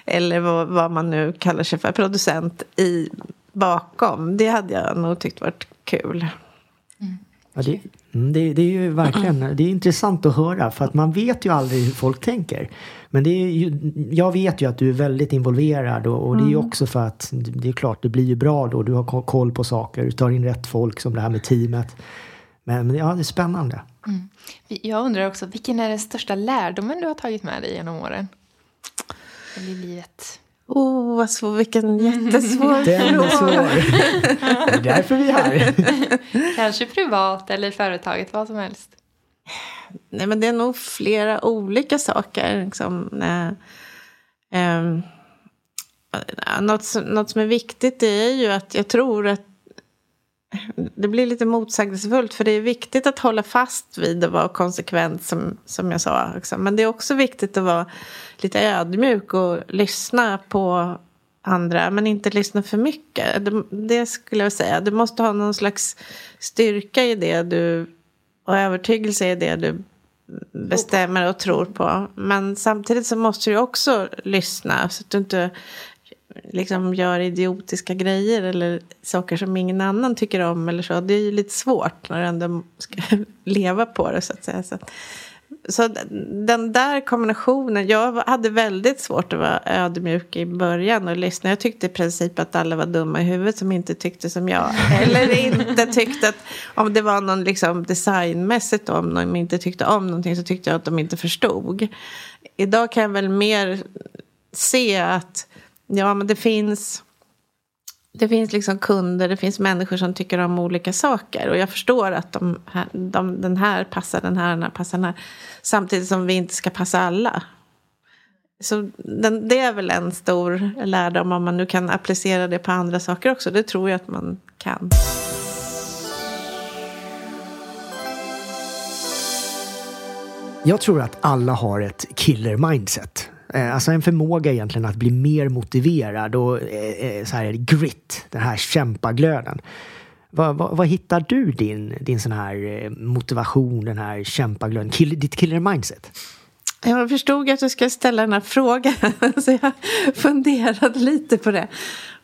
Speaker 2: eller vad, vad, man nu kallar sig för, producent i bakom. Det hade jag nog tyckt varit kul.
Speaker 1: Mm. Ja, det, mm, det, det, är ju verkligen det är intressant att höra för att man vet ju aldrig hur folk tänker. Men det är ju, jag vet ju att du är väldigt involverad och, och det är ju mm. också för att det är klart det blir ju bra då. Du har koll på saker, du tar in rätt folk som det här med teamet. Men, men ja, det är spännande.
Speaker 3: Mm. Jag undrar också, vilken är den största lärdomen du har tagit med dig genom åren? Eller i livet?
Speaker 2: Oh, vad svår, vilken jättesvår
Speaker 1: Den är svår. det är därför vi är här.
Speaker 3: Kanske privat eller företaget, vad som helst.
Speaker 2: Nej, men det är nog flera olika saker. Liksom, eh, eh, något, något som är viktigt är ju att jag tror att det blir lite motsägelsefullt för det är viktigt att hålla fast vid och vara konsekvent som, som jag sa. Också. Men det är också viktigt att vara lite ödmjuk och lyssna på andra men inte lyssna för mycket. Det, det skulle jag säga. Du måste ha någon slags styrka i det du och övertygelse i det du bestämmer och tror på. Men samtidigt så måste du också lyssna så att du inte liksom gör idiotiska grejer eller saker som ingen annan tycker om eller så. Det är ju lite svårt när du ändå ska leva på det så att säga. Så, så den där kombinationen, jag hade väldigt svårt att vara ödmjuk i början och lyssna. Jag tyckte i princip att alla var dumma i huvudet som inte tyckte som jag. Eller inte tyckte att, om det var någon liksom designmässigt då, om de inte tyckte om någonting så tyckte jag att de inte förstod. Idag kan jag väl mer se att Ja, men det finns... Det finns liksom kunder, det finns människor som tycker om olika saker. Och jag förstår att de här, de, den här passar den här, den här passar den här. Samtidigt som vi inte ska passa alla. Så den, det är väl en stor lärdom om man nu kan applicera det på andra saker också. Det tror jag att man kan.
Speaker 1: Jag tror att alla har ett killer mindset. Eh, alltså en förmåga egentligen att bli mer motiverad och eh, eh, så här grit, den här kämpaglöden. Vad, vad, vad, hittar du din, din sån här motivation, den här kämpaglöden, kill, ditt killer mindset?
Speaker 2: Jag förstod att du skulle ställa den här frågan, så jag funderade lite på det.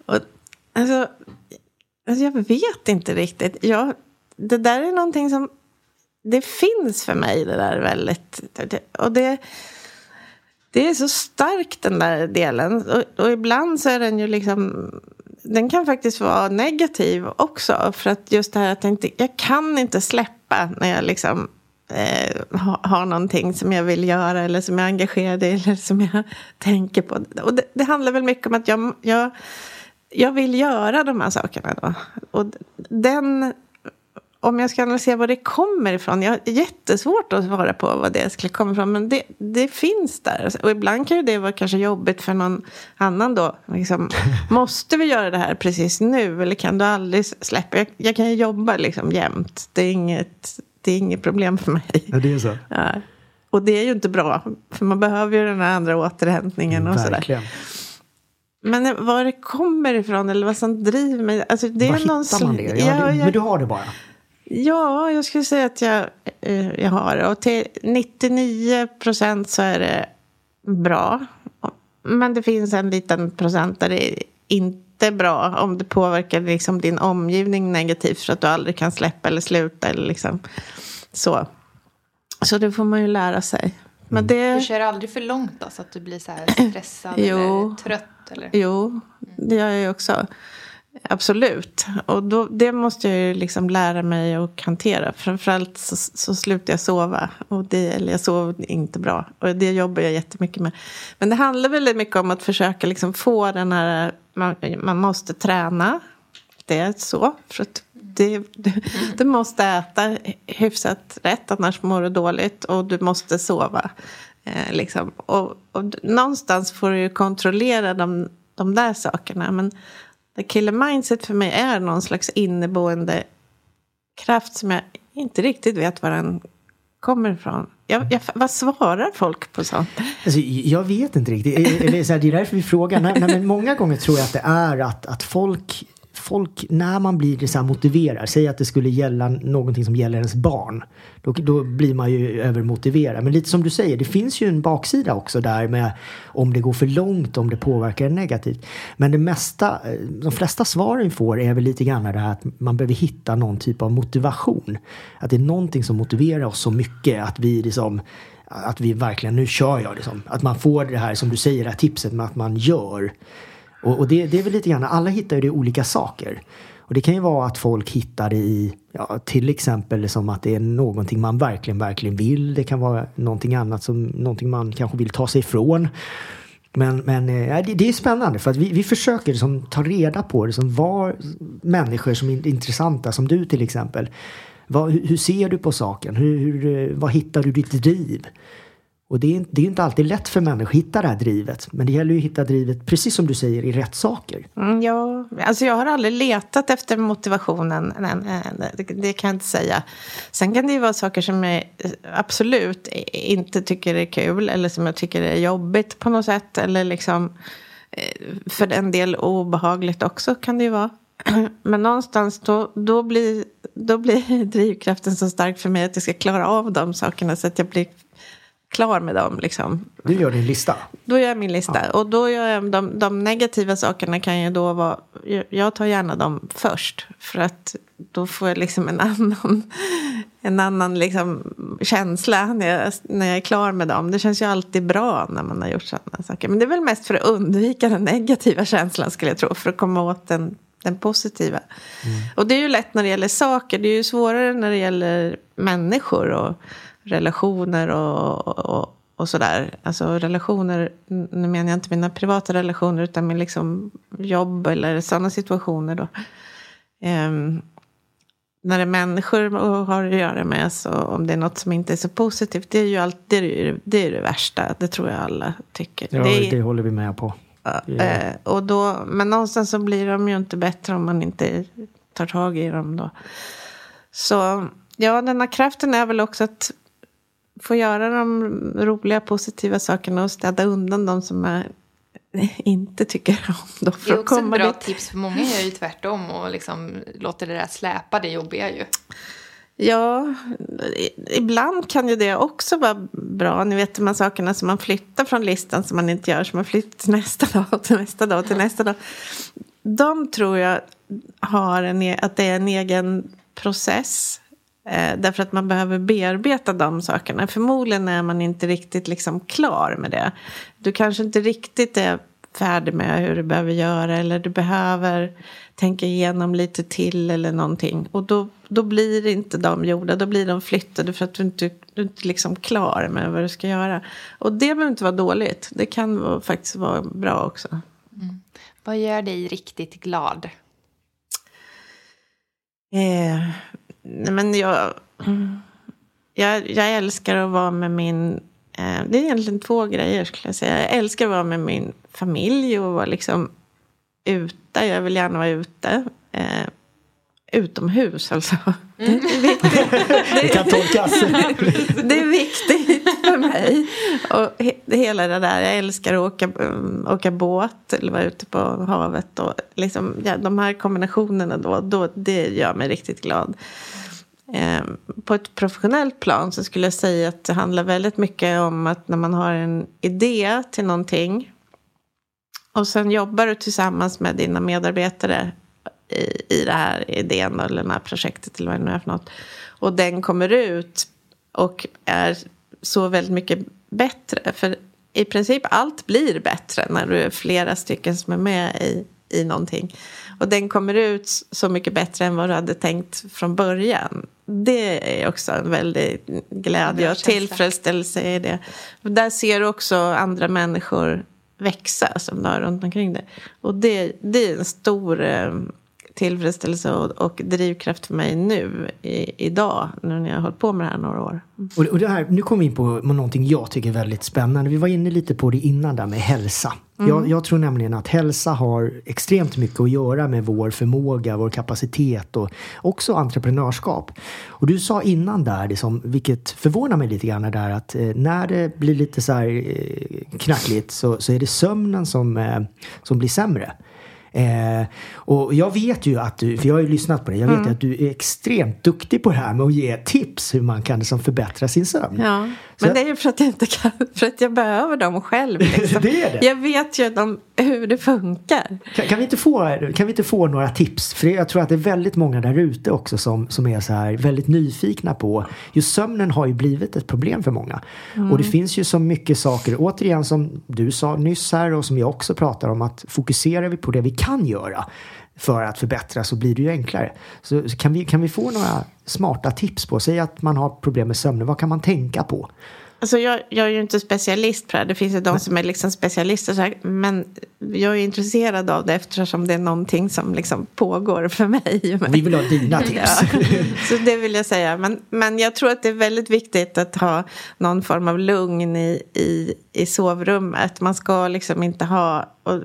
Speaker 2: Och, alltså, alltså jag vet inte riktigt. Jag, det där är någonting som... Det finns för mig, det där väldigt... Och det det är så starkt, den där delen. Och, och, ibland så är den ju liksom... Den kan faktiskt vara negativ också. För att just det här att jag, inte, jag kan inte släppa när jag liksom eh, har, har någonting som jag vill göra eller som jag är engagerad i eller som jag tänker på. Och det, det handlar väl mycket om att jag, jag, jag vill göra de här sakerna då. Och den om jag ska analysera var det kommer ifrån. Jag har jättesvårt att svara på vad det skulle komma ifrån. Men det, det finns där. Och ibland kan ju det vara kanske jobbigt för någon annan då. Liksom, måste vi göra det här precis nu? Eller kan du aldrig släppa? Jag, jag kan ju jobba liksom jämt. Det är inget, det är inget problem för mig.
Speaker 1: Ja, det är så.
Speaker 2: Ja. Och det är ju inte bra, för man behöver ju den här andra återhämtningen och sådär. Men var det kommer ifrån eller vad som driver mig? Alltså, det
Speaker 1: Var
Speaker 2: är någon
Speaker 1: hittar man det? Ja,
Speaker 2: Ja, jag-
Speaker 1: Men du har det bara?
Speaker 2: Ja, jag skulle säga att jag, eh, jag har det. Och till 99 procent så är det bra. Men det finns en liten procent där det inte är bra om det påverkar liksom din omgivning negativt för att du aldrig kan släppa eller sluta eller liksom så. Så det får man ju lära sig. Men det...
Speaker 3: Du kör aldrig för långt då, så att du blir så här stressad eller trött? Eller?
Speaker 2: Jo, det gör jag ju också. Absolut. Och då, det måste jag ju liksom lära mig att hantera. Framförallt så, så slutar jag sova. Och det, eller jag sov inte bra. Och det jobbar jag jättemycket med. Men det handlar väldigt mycket om att försöka liksom få den här... Man, man måste träna. Det är så. För att det, du, du måste äta hyfsat rätt, annars mår du dåligt. Och du måste sova. Eh, liksom. och, och någonstans får du ju kontrollera de, de där sakerna. Men the killer mindset för mig är någon slags inneboende kraft som jag inte riktigt vet var den kommer ifrån. Jag, jag, vad svarar folk på sånt?
Speaker 1: Alltså, jag vet inte riktigt. Eller, så här, det är därför vi frågar. Nej, nej, men många gånger tror jag att det är att, att folk, folk, när man blir liksom så här motiverad, säg att det skulle gälla någonting som gäller ens barn. Då, då blir man ju övermotiverad. Men lite som du säger, det finns ju en baksida också där med om det går för långt, om det påverkar en negativt. Men det mesta, eh, de flesta svaren vi får är väl lite grann det här att man behöver hitta någon typ av motivation. Att det är någonting som motiverar oss så mycket att vi liksom att vi verkligen, nu kör jag liksom. Att man får det här som du säger, det här tipset med att man gör. Och, och det, det är väl lite grann, alla hittar ju det i olika saker. Och det kan ju vara att folk hittar det i, ja, till exempel som att det är någonting man verkligen, verkligen vill. Det kan vara någonting annat som, någonting man kanske vill ta sig ifrån. Men, men eh, det, det är spännande för att vi, vi försöker liksom ta reda på det som var människor som är intressanta, som du till exempel. Vad, hur, ser du på saken? Hur, hur, eh, vad hittar du ditt driv? Och det är, det är inte alltid lätt för människor att hitta det här drivet. Men det gäller ju att hitta drivet, precis som du säger, i rätt saker.
Speaker 2: Mm, ja, alltså jag har aldrig letat efter motivationen. Nej, nej, nej, det, det kan jag inte säga. Sen kan det ju vara saker som jag absolut inte tycker är kul. Eller som jag tycker är jobbigt på något sätt. Eller liksom eh, för en del obehagligt också kan det ju vara. Men någonstans då, då, blir, då blir drivkraften så stark för mig att jag ska klara av de sakerna. Så att jag blir klar med dem. Liksom.
Speaker 1: Du gör din lista.
Speaker 2: Då gör jag min lista. Och då gör jag, de, de negativa sakerna kan ju då vara... jag- tar gärna dem först. För att då får jag liksom en annan, en annan liksom känsla när jag, när jag är klar med dem. Det känns ju alltid bra när man har gjort sådana saker. Men det är väl mest för att undvika den negativa känslan skulle jag tro. För att komma åt den, den positiva. Och det är ju lätt när det gäller saker. Det är ju svårare när det gäller människor och relationer och, och, och sådär. Alltså relationer, nu menar jag inte mina privata relationer utan med liksom jobb eller sådana situationer då. Ehm, när det är människor och har att göra med så om det är något som inte är så positivt. Det är ju alltid det, är det, är det värsta. Det tror jag alla tycker.
Speaker 1: Ja,
Speaker 2: det är,
Speaker 1: det håller vi med på.
Speaker 2: Eh, och då, men någonstans så blir de ju inte bättre om man inte tar tag i dem då. Så ja, den här kraften är väl också att få göra de roliga, positiva sakerna och städa undan de som jag inte tycker om. Då,
Speaker 3: Det är också ett bra
Speaker 2: dit.
Speaker 3: tips för många gör ju tvärtom och liksom låter det där släpa det jobbiga ju.
Speaker 2: Ja, ibland kan ju det också vara bra. Ni vet de här sakerna som man flyttar från listan som man inte gör. Som man flyttar till nästa dag, till nästa dag, till nästa dag. De tror jag har en, e- att det är en egen process. Eh, därför att man behöver bearbeta de sakerna. Förmodligen är man inte riktigt liksom klar med det. Du kanske inte riktigt är färdig med hur du behöver göra. Eller du behöver tänka igenom lite till eller någonting. Och då, då blir inte de gjorda. Då blir de flyttade för att du inte du är inte liksom klar med vad du ska göra. Och det behöver inte vara dåligt. Det kan faktiskt vara bra också.
Speaker 3: Vad gör dig riktigt glad?
Speaker 2: Eh, nej, men jag, jag, jag älskar att vara med min... Eh, det är egentligen två grejer skulle jag säga. Jag älskar att vara med min familj och vara liksom ute. Jag vill gärna vara ute. Eh, utomhus alltså. Det är viktigt.
Speaker 1: Det kan tolkas.
Speaker 2: det är viktigt för mig. Och he- hela det där, jag älskar att åka, um, åka båt eller vara ute på havet. Och liksom, ja, de här kombinationerna då, då, det gör mig riktigt glad. Eh, på ett professionellt plan så skulle jag säga att det handlar väldigt mycket om att när man har en idé till någonting och sen jobbar du tillsammans med dina medarbetare i, i det här idén eller det här projektet eller vad det nu är för något. Och den kommer ut och är så väldigt mycket bättre. För i princip allt blir bättre när du är flera stycken som är med i, i någonting. Och den kommer ut så mycket bättre än vad du hade tänkt från början. Det är också en väldig glädje och tillfredsställelse i det. Och där ser du också andra människor växa som du har runt omkring dig. Och det, det är en stor eh, tillfredsställelse och, och drivkraft för mig nu, i, idag, nu när jag har hållit på med det här några år.
Speaker 1: Och, och det här, nu kommer vi in på någonting jag tycker är väldigt spännande. Vi var inne lite på det innan där med hälsa. Jag, jag tror nämligen att hälsa har extremt mycket att göra med vår förmåga, vår kapacitet och också entreprenörskap. Och du sa innan där, det som, vilket förvånar mig lite grann, är där att eh, när det blir lite så här eh, knackligt så, så är det sömnen som, eh, som blir sämre. Eh, och jag vet ju att du, för jag har ju lyssnat på det, jag vet ju att du är extremt duktig på det här med att ge tips hur man kan liksom förbättra sin sömn.
Speaker 2: Ja, men det är ju för att jag inte kan, för att jag behöver dem själv. Liksom.
Speaker 1: Det är det.
Speaker 2: Jag vet ju de, hur det funkar.
Speaker 1: Kan, kan, vi inte få, kan vi inte få några tips? För jag tror att det är väldigt många där ute också som, som är så här väldigt nyfikna på. Just sömnen har ju blivit ett problem för många. Och det finns ju så mycket saker, återigen som du sa nyss här och som jag också pratar om att fokuserar vi på det vi kan göra för att förbättra så blir det ju enklare. Så så kan vi, kan vi få några smarta tips på, säg att man har problem med sömnen, vad kan man tänka på?
Speaker 2: Alltså jag, jag är ju inte specialist på det här. Det finns ju de som är liksom specialister. Så här, men jag är intresserad av det eftersom det är någonting som liksom pågår för mig.
Speaker 1: Vi vill ha dina tips.
Speaker 2: Ja, så det vill jag säga. Men, men jag tror att det är väldigt viktigt att ha någon form av lugn i, i, i sovrummet. Man ska liksom inte ha... Och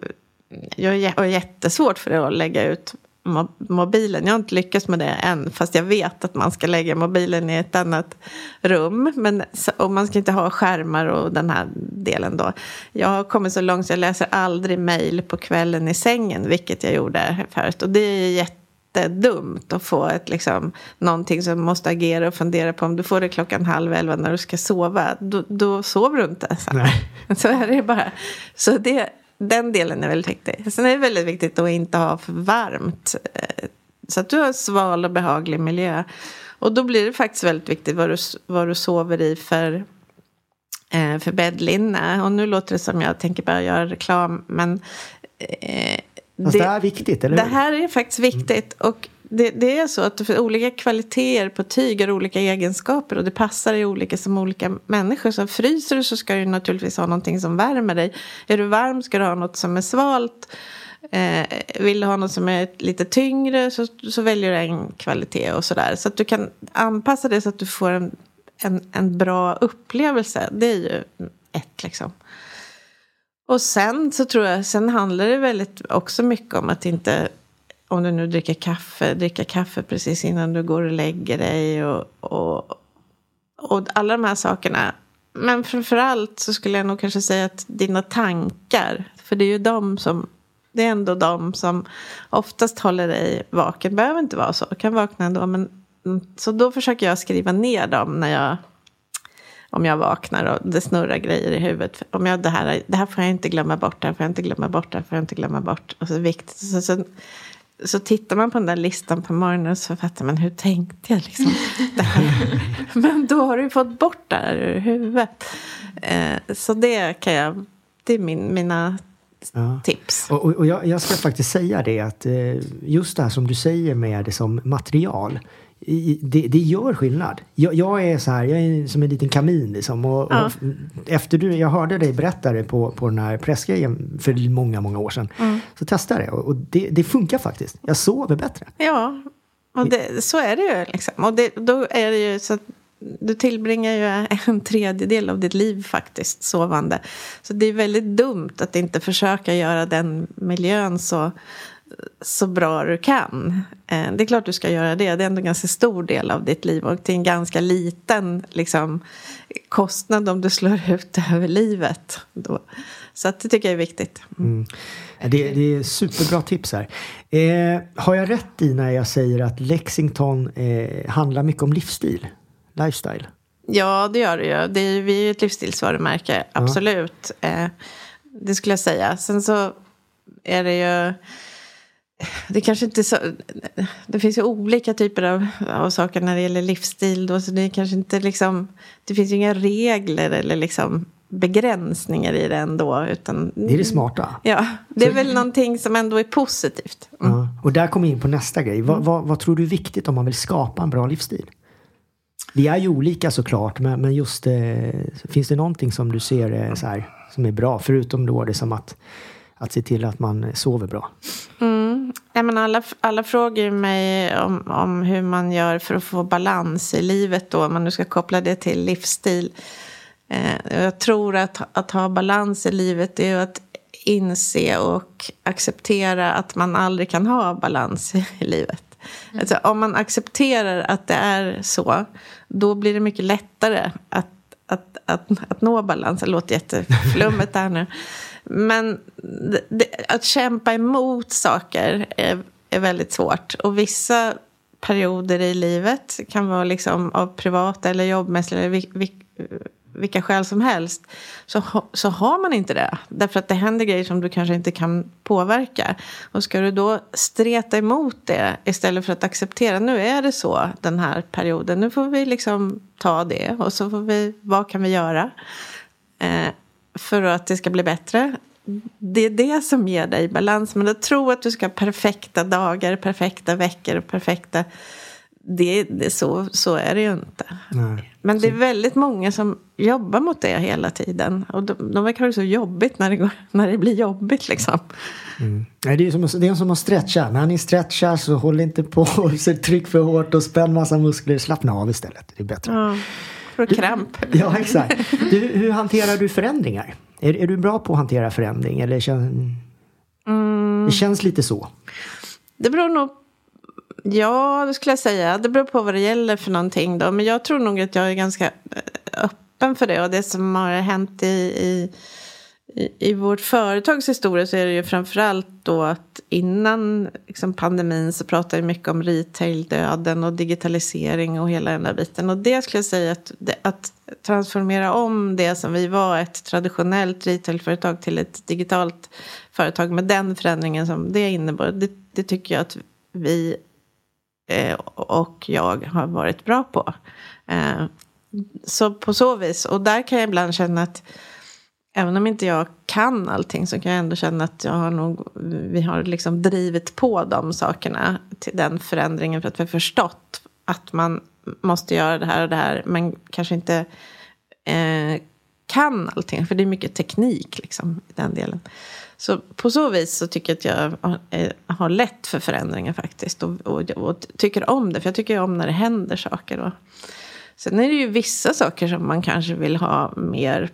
Speaker 2: jag har jättesvårt för att lägga ut mo- mobilen. Jag har inte lyckats med det än, fast jag vet att man ska lägga mobilen i ett annat rum. Men, och man ska inte ha skärmar och den här delen då. Jag har kommit så långt så jag läser aldrig mejl på kvällen i sängen, vilket jag gjorde förut. Och det är jättedumt att få ett, liksom, någonting som måste agera och fundera på. Om du får det klockan halv elva när du ska sova, då, då sover du inte. Så. Så är det bara. Så det, den delen är väldigt viktig. Sen är det väldigt viktigt att inte ha för varmt. eh, Så att du har sval och behaglig miljö. Och då blir det faktiskt väldigt viktigt vad du, vad du sover i för, eh, för bäddlinne. Och nu låter det som jag tänker bara göra reklam. Men eh,
Speaker 1: Fast det är viktigt, eller
Speaker 2: det
Speaker 1: hur?
Speaker 2: här är faktiskt viktigt. Och det, det är så att olika kvaliteter på tyg har olika egenskaper och det passar i olika som olika människor. Så fryser du så ska du naturligtvis ha någonting som värmer dig. Är du varm ska du ha något som är svalt. Eh, vill du ha något som är lite tyngre så, så väljer du en kvalitet och sådär. Så att du kan anpassa det så att du får en, en, en bra upplevelse. Det är ju ett liksom. Och sen så tror jag, sen handlar det väldigt också mycket om att inte, om du nu dricker kaffe, dricka kaffe precis innan du går och lägger dig och, och, och alla de här sakerna. Men framförallt så skulle jag nog kanske säga att dina tankar, för det är ju de som, det är ändå de som oftast håller dig vaken. Det behöver inte vara så, du kan vakna ändå. Men, så då försöker jag skriva ner dem när jag om jag vaknar och det snurrar grejer i huvudet. Om jag, det, här, det här får jag inte glömma bort, det här får jag inte glömma bort, det här får jag inte glömma bort. Och så, är det viktigt. Så, så, så tittar man på den där listan på morgonen och så fattar man hur tänkte jag liksom. Men då har du fått bort det här ur huvudet. Eh, så det kan jag, det är min, mina
Speaker 1: Ja.
Speaker 2: tips.
Speaker 1: Och, och, och jag, jag ska faktiskt säga det att eh, just det här som du säger med det som material. Det, det gör skillnad. Jag, jag är så här, jag är som en liten kamin liksom. Och,
Speaker 2: Ja.
Speaker 1: och efter du, jag hörde dig berätta det på, på den här pressgrejen för många, många år sedan.
Speaker 2: Mm.
Speaker 1: Så testade jag och, och det, det funkar faktiskt. Jag sover bättre.
Speaker 2: Ja, och det, så är det ju. Liksom. Och det, då är det ju så att du tillbringar ju en tredjedel av ditt liv faktiskt sovande. Så det är väldigt dumt att inte försöka göra den miljön så, så bra du kan. Eh, det är klart du ska göra det. Det är ändå en ganska stor del av ditt liv och till en ganska liten liksom, kostnad om du slår ut det över livet. Då. Så det tycker jag är viktigt.
Speaker 1: Mm. Det, det, är superbra tips här. Eh, har jag rätt i när jag säger att Lexington eh, handlar mycket om livsstil? Lifestyle?
Speaker 2: Ja, det gör det ju. Det är, vi är ju ett livsstilsvarumärke, absolut. Ja. Eh, det skulle jag säga. Sen så är det ju... Det kanske inte så... Det finns ju olika typer av, av saker när det gäller livsstil. Då, så det är kanske inte liksom... Det finns ju inga regler eller liksom begränsningar i det ändå. Utan,
Speaker 1: det är det smarta.
Speaker 2: Ja, det är så, väl någonting som ändå är positivt.
Speaker 1: Mm. Ja, och där kommer vi in på nästa grej. Vad, mm. vad, vad, tror du är viktigt om man vill skapa en bra livsstil? Vi är ju olika såklart, men, men just eh, finns det någonting som du ser eh, så här, som är bra? Förutom då det som att, att se till att man sover bra.
Speaker 2: Mm. Ja, men alla, alla frågar mig om, om hur man gör för att få balans i livet då, om man nu ska koppla det till livsstil. Eh, jag tror att, att ha balans i livet är att inse och acceptera att man aldrig kan ha balans i livet. Mm. Alltså, om man accepterar att det är så, då blir det mycket lättare att, att, att, att nå balans. Det låter jätteflummigt här nu. Men det, att kämpa emot saker är, är väldigt svårt. Och vissa perioder i livet kan vara liksom av privata eller jobbmässiga eller vilka skäl som helst så, så har man inte det. Därför att det händer grejer som du kanske inte kan påverka. Och ska du då streta emot det istället för att acceptera nu är det så den här perioden. Nu får vi liksom ta det och så får vi, vad kan vi göra eh, för att det ska bli bättre? Det är det som ger dig balans. Men att tro att du ska ha perfekta dagar, perfekta veckor, perfekta det, det, så, så är det ju inte. Nej. Men det är väldigt många som jobbar mot det hela tiden. Och de, de verkar ha det så jobbigt när det, går, när det blir jobbigt liksom.
Speaker 1: Mm. Nej, det, är som, det är som att stretcha. När ni stretchar så håll inte på och tryck för hårt och spänn massa muskler. Slappna av istället. Det är bättre.
Speaker 2: Ja, för kramp.
Speaker 1: ja, exakt. Du, hur hanterar du förändringar? Är, är du bra på att hantera förändring? Eller kän, mm. Det känns lite så.
Speaker 2: Det beror nog Ja, det skulle jag säga. Det beror på vad det gäller för någonting då. Men jag tror nog att jag är ganska eh, öppen för det. Och det som har hänt i, i, i vårt företags historia så är det ju framförallt då att innan liksom pandemin så pratade vi mycket om retail-döden och digitalisering och hela den där biten. Och det skulle jag säga att, att transformera om det som vi var ett traditionellt retailföretag till ett digitalt företag med den förändringen som det innebar. Det, det tycker jag att vi Eh, och jag har varit bra på. Eh, så på så vis, och där kan jag ibland känna att även om inte jag kan allting så kan jag ändå känna att jag har nog, vi har liksom drivit på de sakerna till den förändringen för att vi har förstått att man måste göra det här och det här men kanske inte eh, kan allting för det är mycket teknik liksom i den delen. Så på så vis så tycker jag att jag har eh, lätt för förändringar faktiskt. Och, och, och tycker om det, för jag tycker om när det händer saker. Då. Sen är det ju vissa saker som man kanske vill ha mer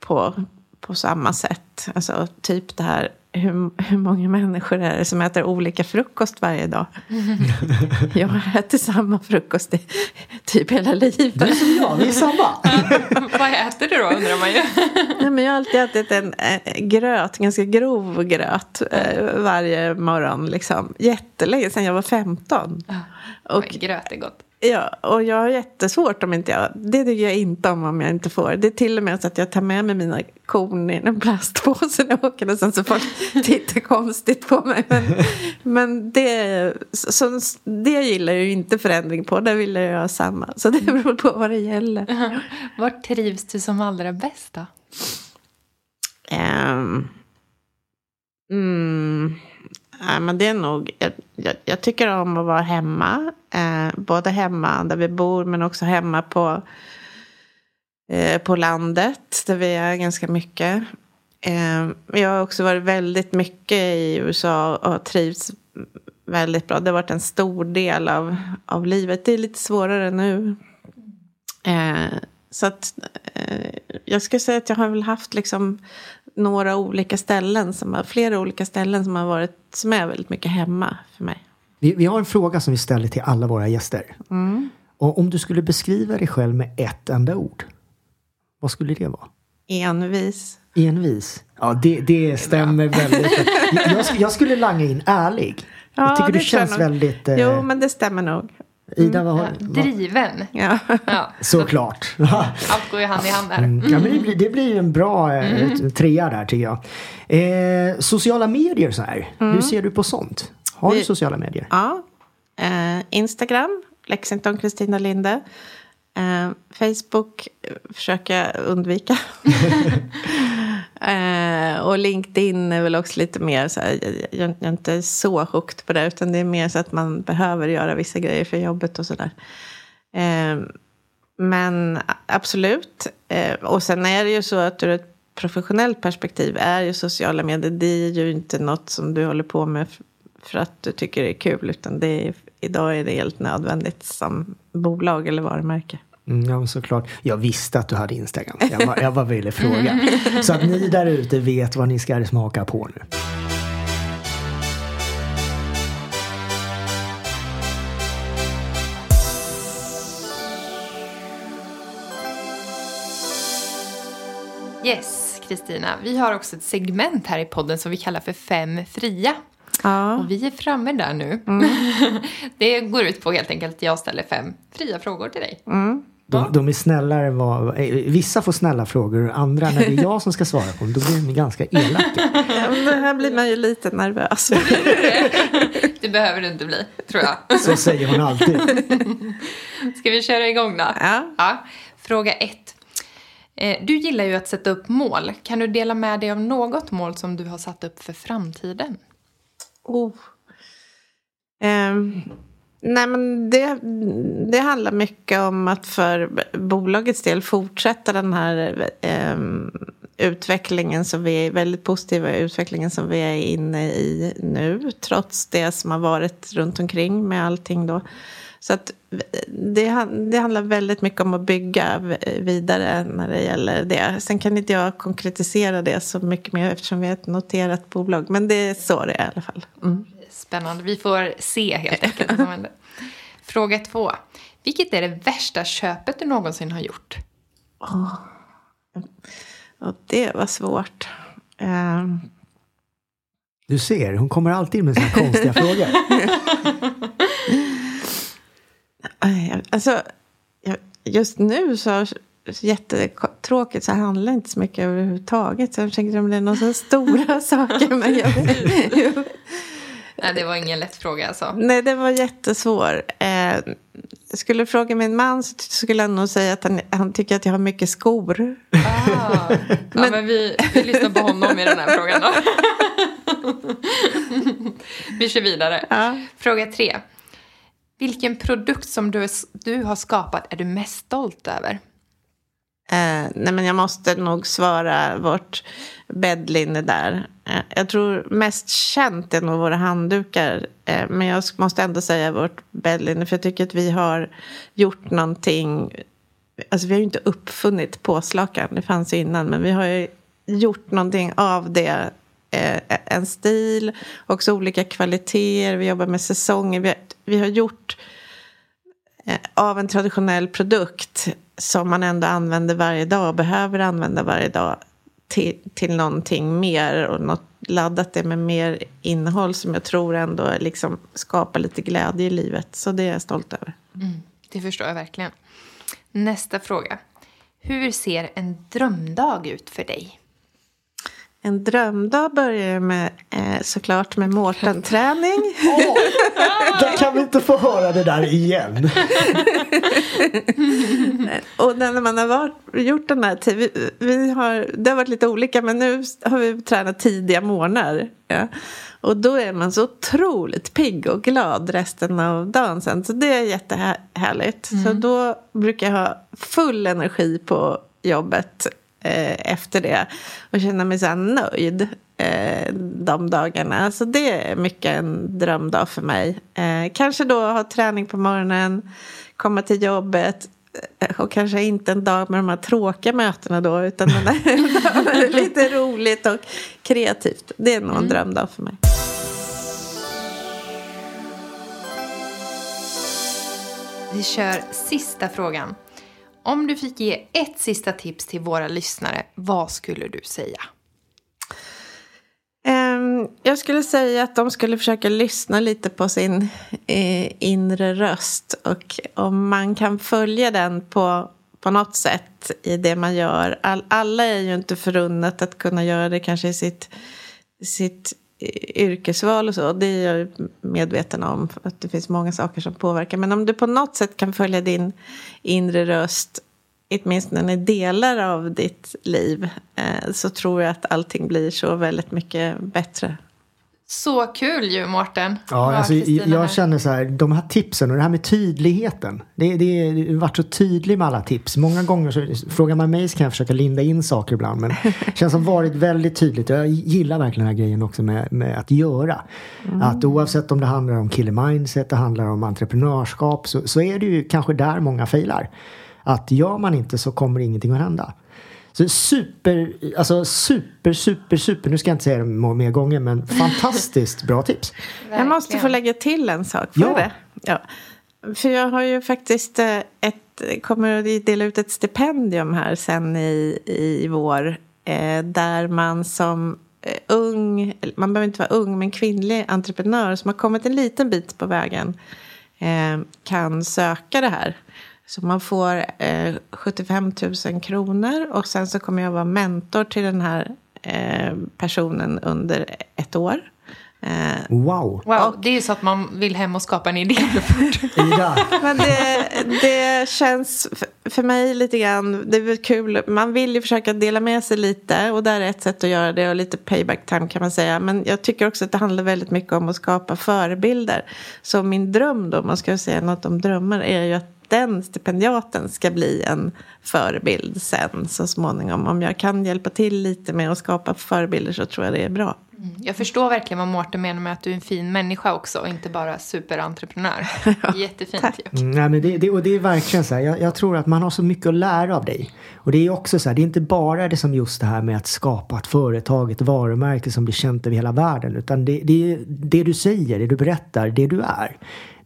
Speaker 2: på, på samma sätt. Alltså typ det här hur, hur många människor är det som äter olika frukost varje dag? jag äter samma frukost i typ hela livet.
Speaker 1: Du som jag, vi är samma.
Speaker 3: Vad äter du då undrar man ju.
Speaker 2: Nej, men jag har alltid ätit en äh, gröt, ganska grov gröt äh, varje morgon. Liksom. Jättelänge, sedan jag var 15.
Speaker 3: Och, gröt är gott.
Speaker 2: Ja, och jag har jättesvårt om inte jag... Det tycker jag inte om om jag inte får. Det är till och med så att jag tar med mig mina korn i en plastpåse när jag åker och sen så folk tittar konstigt på mig. Men, men det, så, det gillar jag ju inte förändring på. Där vill jag ha samma. Så det beror på vad det gäller.
Speaker 3: Var trivs du som allra bäst då?
Speaker 2: Um, mm, Nej, men det är nog, jag, jag, jag, tycker om att vara hemma. Eh, både hemma där vi bor men också hemma på, eh, på landet där vi är ganska mycket. Eh, jag har också varit väldigt mycket i USA och trivts väldigt bra. Det har varit en stor del av, av livet. Det är lite svårare nu. Eh, så att eh, jag ska säga att jag har väl haft liksom några olika ställen, som har, flera olika ställen som har varit, som är väldigt mycket hemma för mig.
Speaker 1: Vi, vi har en fråga som vi ställer till alla våra gäster. Och om du skulle beskriva dig själv med ett enda ord, vad skulle det vara?
Speaker 2: Envis.
Speaker 1: Envis. Ja, det, det stämmer väldigt. Jag, jag, sk- jag skulle langa in ärlig. jag tycker
Speaker 2: det
Speaker 1: du känns väldigt... Eh,
Speaker 2: Jo, men det stämmer nog.
Speaker 1: Ida, vad har
Speaker 3: Ja, driven.
Speaker 2: Ja.
Speaker 3: Ja.
Speaker 1: Såklart.
Speaker 3: Allt går ju hand i hand där.
Speaker 1: Mm. Ja, men det, blir, det blir en bra eh,
Speaker 2: Mm.
Speaker 1: trea där tycker jag. Eh, sociala medier så här. Hur ser du på sånt? Har du
Speaker 2: Mm.
Speaker 1: Sociala medier?
Speaker 2: Ja. Eh, Instagram, Lexington Kristina Linde. Eh, Facebook eh, försöker jag undvika. eh, och LinkedIn är väl också lite mer så här, jag, jag, jag är inte så hooked på det, utan det är mer så att man behöver göra vissa grejer för jobbet och sådär. Eh, men absolut. Eh, och sen är det ju så att ur ett professionellt perspektiv är ju sociala medier, det är ju inte något som du håller på med för att du tycker det är kul, utan det är, idag är det helt nödvändigt som bolag eller varumärke.
Speaker 1: Mm, ja, såklart. Jag visste att du hade Instagram. Jag bara, jag bara ville fråga. Så att ni där ute vet vad ni ska smaka på nu.
Speaker 3: Yes, Kristina. Vi har också ett segment här i podden som vi kallar för Fem fria.
Speaker 2: Ja.
Speaker 3: Och vi är framme där nu. det går ut på helt enkelt att jag ställer fem fria frågor till dig.
Speaker 1: De, de är snällare än vad... eh, Vissa får snälla frågor och andra när det är jag som ska svara på dem, då blir de ganska elaka.
Speaker 2: Ja, här blir man ju lite nervös.
Speaker 3: Det behöver du inte bli, tror jag.
Speaker 1: Så säger hon alltid.
Speaker 3: Ska vi köra igång då?
Speaker 2: Ja.
Speaker 3: Fråga ett. Eh, Du gillar ju att sätta upp mål. Kan du dela med dig av något mål som du har satt upp för framtiden?
Speaker 2: Oh. Ehm, nej, men det, det handlar mycket om att för bolagets del fortsätta den här eh, utvecklingen som vi är väldigt positiva utvecklingen som vi är inne i nu. Trots det som har varit runt omkring med allting då. Så att det, det handlar väldigt mycket om att bygga vidare när det gäller det. Sen kan inte jag konkretisera det så mycket mer eftersom vi är ett noterat bolag. Men det är så det är i alla fall. Mm.
Speaker 3: Spännande. Vi får se helt enkelt vad som händer. Fråga två. Vilket är det värsta köpet du någonsin har gjort?
Speaker 2: Och det var svårt. Ehm,
Speaker 1: Du ser, hon kommer alltid med såna konstiga frågor.
Speaker 2: alltså, just nu så jättetråkigt så handlar inte så mycket överhuvudtaget. Så jag tänkte om det är några så stora saker. Men jag.
Speaker 3: Nej, det var ingen lätt fråga alltså.
Speaker 2: Nej, det var jättesvår. Eh, skulle fråga min man så skulle han nog säga att han, han tycker att jag har mycket skor.
Speaker 3: Ah. Ja, men, vi, vi lyssnar på honom i den här frågan då. vi kör vidare.
Speaker 2: Ja.
Speaker 3: Fråga tre. Vilken produkt som du, du har skapat är du mest stolt över?
Speaker 2: Eh, nej men jag måste nog svara vårt bäddlinne där. Eh, jag tror mest känt är nog våra handdukar. Eh, men jag måste ändå säga vårt bäddlinne. För jag tycker att vi har gjort någonting. Alltså vi har ju inte uppfunnit påslakan. Det fanns ju innan. Men vi har ju gjort någonting av det. Eh, e- en stil. Också olika kvaliteter. Vi jobbar med säsonger. Vi har, vi har gjort eh, av en traditionell produkt som man ändå använder varje dag och behöver använda varje dag till, till någonting mer och något, laddat det med mer innehåll som jag tror ändå liksom skapar lite glädje i livet. Så det är jag stolt över.
Speaker 3: Mm, det förstår jag verkligen. Nästa fråga. Hur ser en drömdag ut för dig?
Speaker 2: En drömdag börjar med eh, såklart med Mårten-träning.
Speaker 1: Där kan vi inte få höra det där igen.
Speaker 2: Och när man har varit, gjort den här tiden, vi, vi har, det har varit lite olika men nu har vi tränat tidiga morgnar. Ja. Och då är man så otroligt pigg och glad resten av dagen sen. Så det är jättehärligt. Så då brukar jag ha full energi på jobbet efter det. Och känna mig så nöjd eh, de dagarna. Så det är mycket en drömdag för mig. Eh, kanske då ha träning på morgonen, komma till jobbet, och kanske inte en dag med de här tråkiga mötena då, utan den där lite roligt och kreativt. Det är nog en drömdag för mig.
Speaker 3: Vi kör sista frågan. Om du fick ge ett sista tips till våra lyssnare, vad skulle du säga?
Speaker 2: Ehm, jag skulle säga att de skulle försöka lyssna lite på sin eh, inre röst. Och om man kan följa den på, på något sätt i det man gör. All, alla är ju inte förunnat att kunna göra det kanske i sitt, sitt yrkesval och så. Det är jag medveten om. Att det finns många saker som påverkar. Men om du på något sätt kan följa din inre röst åtminstone delar av ditt liv eh, så tror jag att allting blir så väldigt mycket bättre.
Speaker 3: Så kul ju, Mårten.
Speaker 1: Ja, alltså, jag känner så här, de här tipsen och det här med tydligheten. Det, det, det varit så tydlig med alla tips. Många gånger så frågar man mig så kan jag försöka linda in saker ibland. Men det känns som varit väldigt tydligt. Jag gillar verkligen den här grejen också med, med att göra. Mm. Att oavsett om det handlar om killer mindset, det handlar om entreprenörskap så, så är det ju kanske där många failar. Att gör man inte så kommer ingenting att hända. Så super, alltså super, super, super, nu ska jag inte säga det mer gånger, men fantastiskt bra tips.
Speaker 2: Jag måste få lägga till en sak. Får ja. det? Ja. För jag har ju faktiskt eh, ett, kommer att dela ut ett stipendium här sen i, i vår. Eh, där man som eh, ung, man behöver inte vara ung, men kvinnlig entreprenör som har kommit en liten bit på vägen kan söka det här. Så man får eh, 75 000 kronor och sen så kommer jag vara mentor till den här eh, personen under ett år.
Speaker 1: Eh, wow!
Speaker 3: Wow, det är ju så att man vill hem och skapa en idé
Speaker 2: Men det, det känns för mig lite grann, det är kul, man vill ju försöka dela med sig lite och det är ett sätt att göra det och lite payback time kan man säga. Men jag tycker också att det handlar väldigt mycket om att skapa förebilder. Så min dröm då, om man ska säga något om drömmar, är ju att den stipendiaten ska bli en förebild sen så småningom. Om jag kan hjälpa till lite med att skapa förebilder så tror jag det är bra.
Speaker 3: Mm. Jag förstår verkligen vad Mårten menar med att du är en fin människa också och inte bara superentreprenör. ja, Jättefint.
Speaker 1: Mm, nej, men det, det, och det är verkligen så här, jag, jag, tror att man har så mycket att lära av dig. Och det är också så här, det är inte bara det som just det här med att skapa ett företag, ett varumärke som blir känt över hela världen. Utan det, det, det du säger, det du berättar, det du är.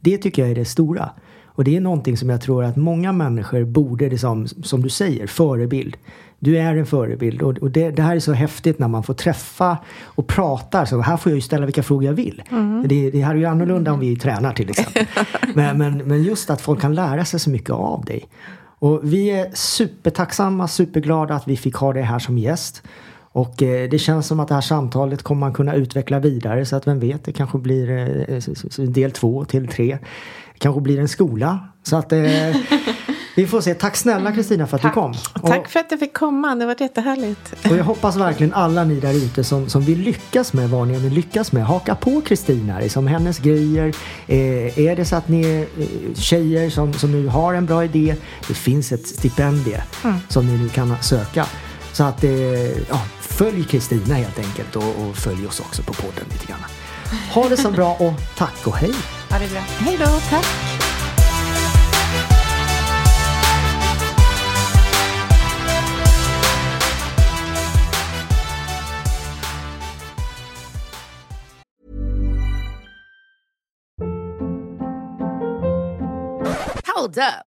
Speaker 1: Det tycker jag är det stora. Och det är någonting som jag tror att många människor borde, liksom, som du säger, förebild. Du är en förebild och, och det, det, här är så häftigt när man får träffa och prata. Så här får jag ju ställa vilka frågor jag vill. Mm. Det, det här är ju annorlunda om vi tränar till exempel. men, men, men just att folk kan lära sig så mycket av dig. Och vi är supertacksamma, superglada att vi fick ha dig här som gäst. Och eh, det känns som att det här samtalet kommer man kunna utveckla vidare så att vem vet, det kanske blir eh, del två till tre kanske blir en skola. Så att eh, vi får se. Tack snälla Kristina för att
Speaker 2: Tack.
Speaker 1: du kom.
Speaker 2: Och, Tack för att jag fick komma. Det var jättehärligt.
Speaker 1: Och jag hoppas verkligen alla ni där ute som, som vill lyckas med vad ni vill lyckas med. Haka på Kristina som hennes grejer. Eh, är det så att ni är eh, tjejer som, som nu har en bra idé. Det finns ett stipendie mm. som ni nu kan söka. Så att eh, ja, följ Kristina helt enkelt och, och följ oss också på podden lite grann. Ha det så bra och tack och hej!
Speaker 3: Ha det bra.
Speaker 2: Hej då, tack!
Speaker 5: Hold up.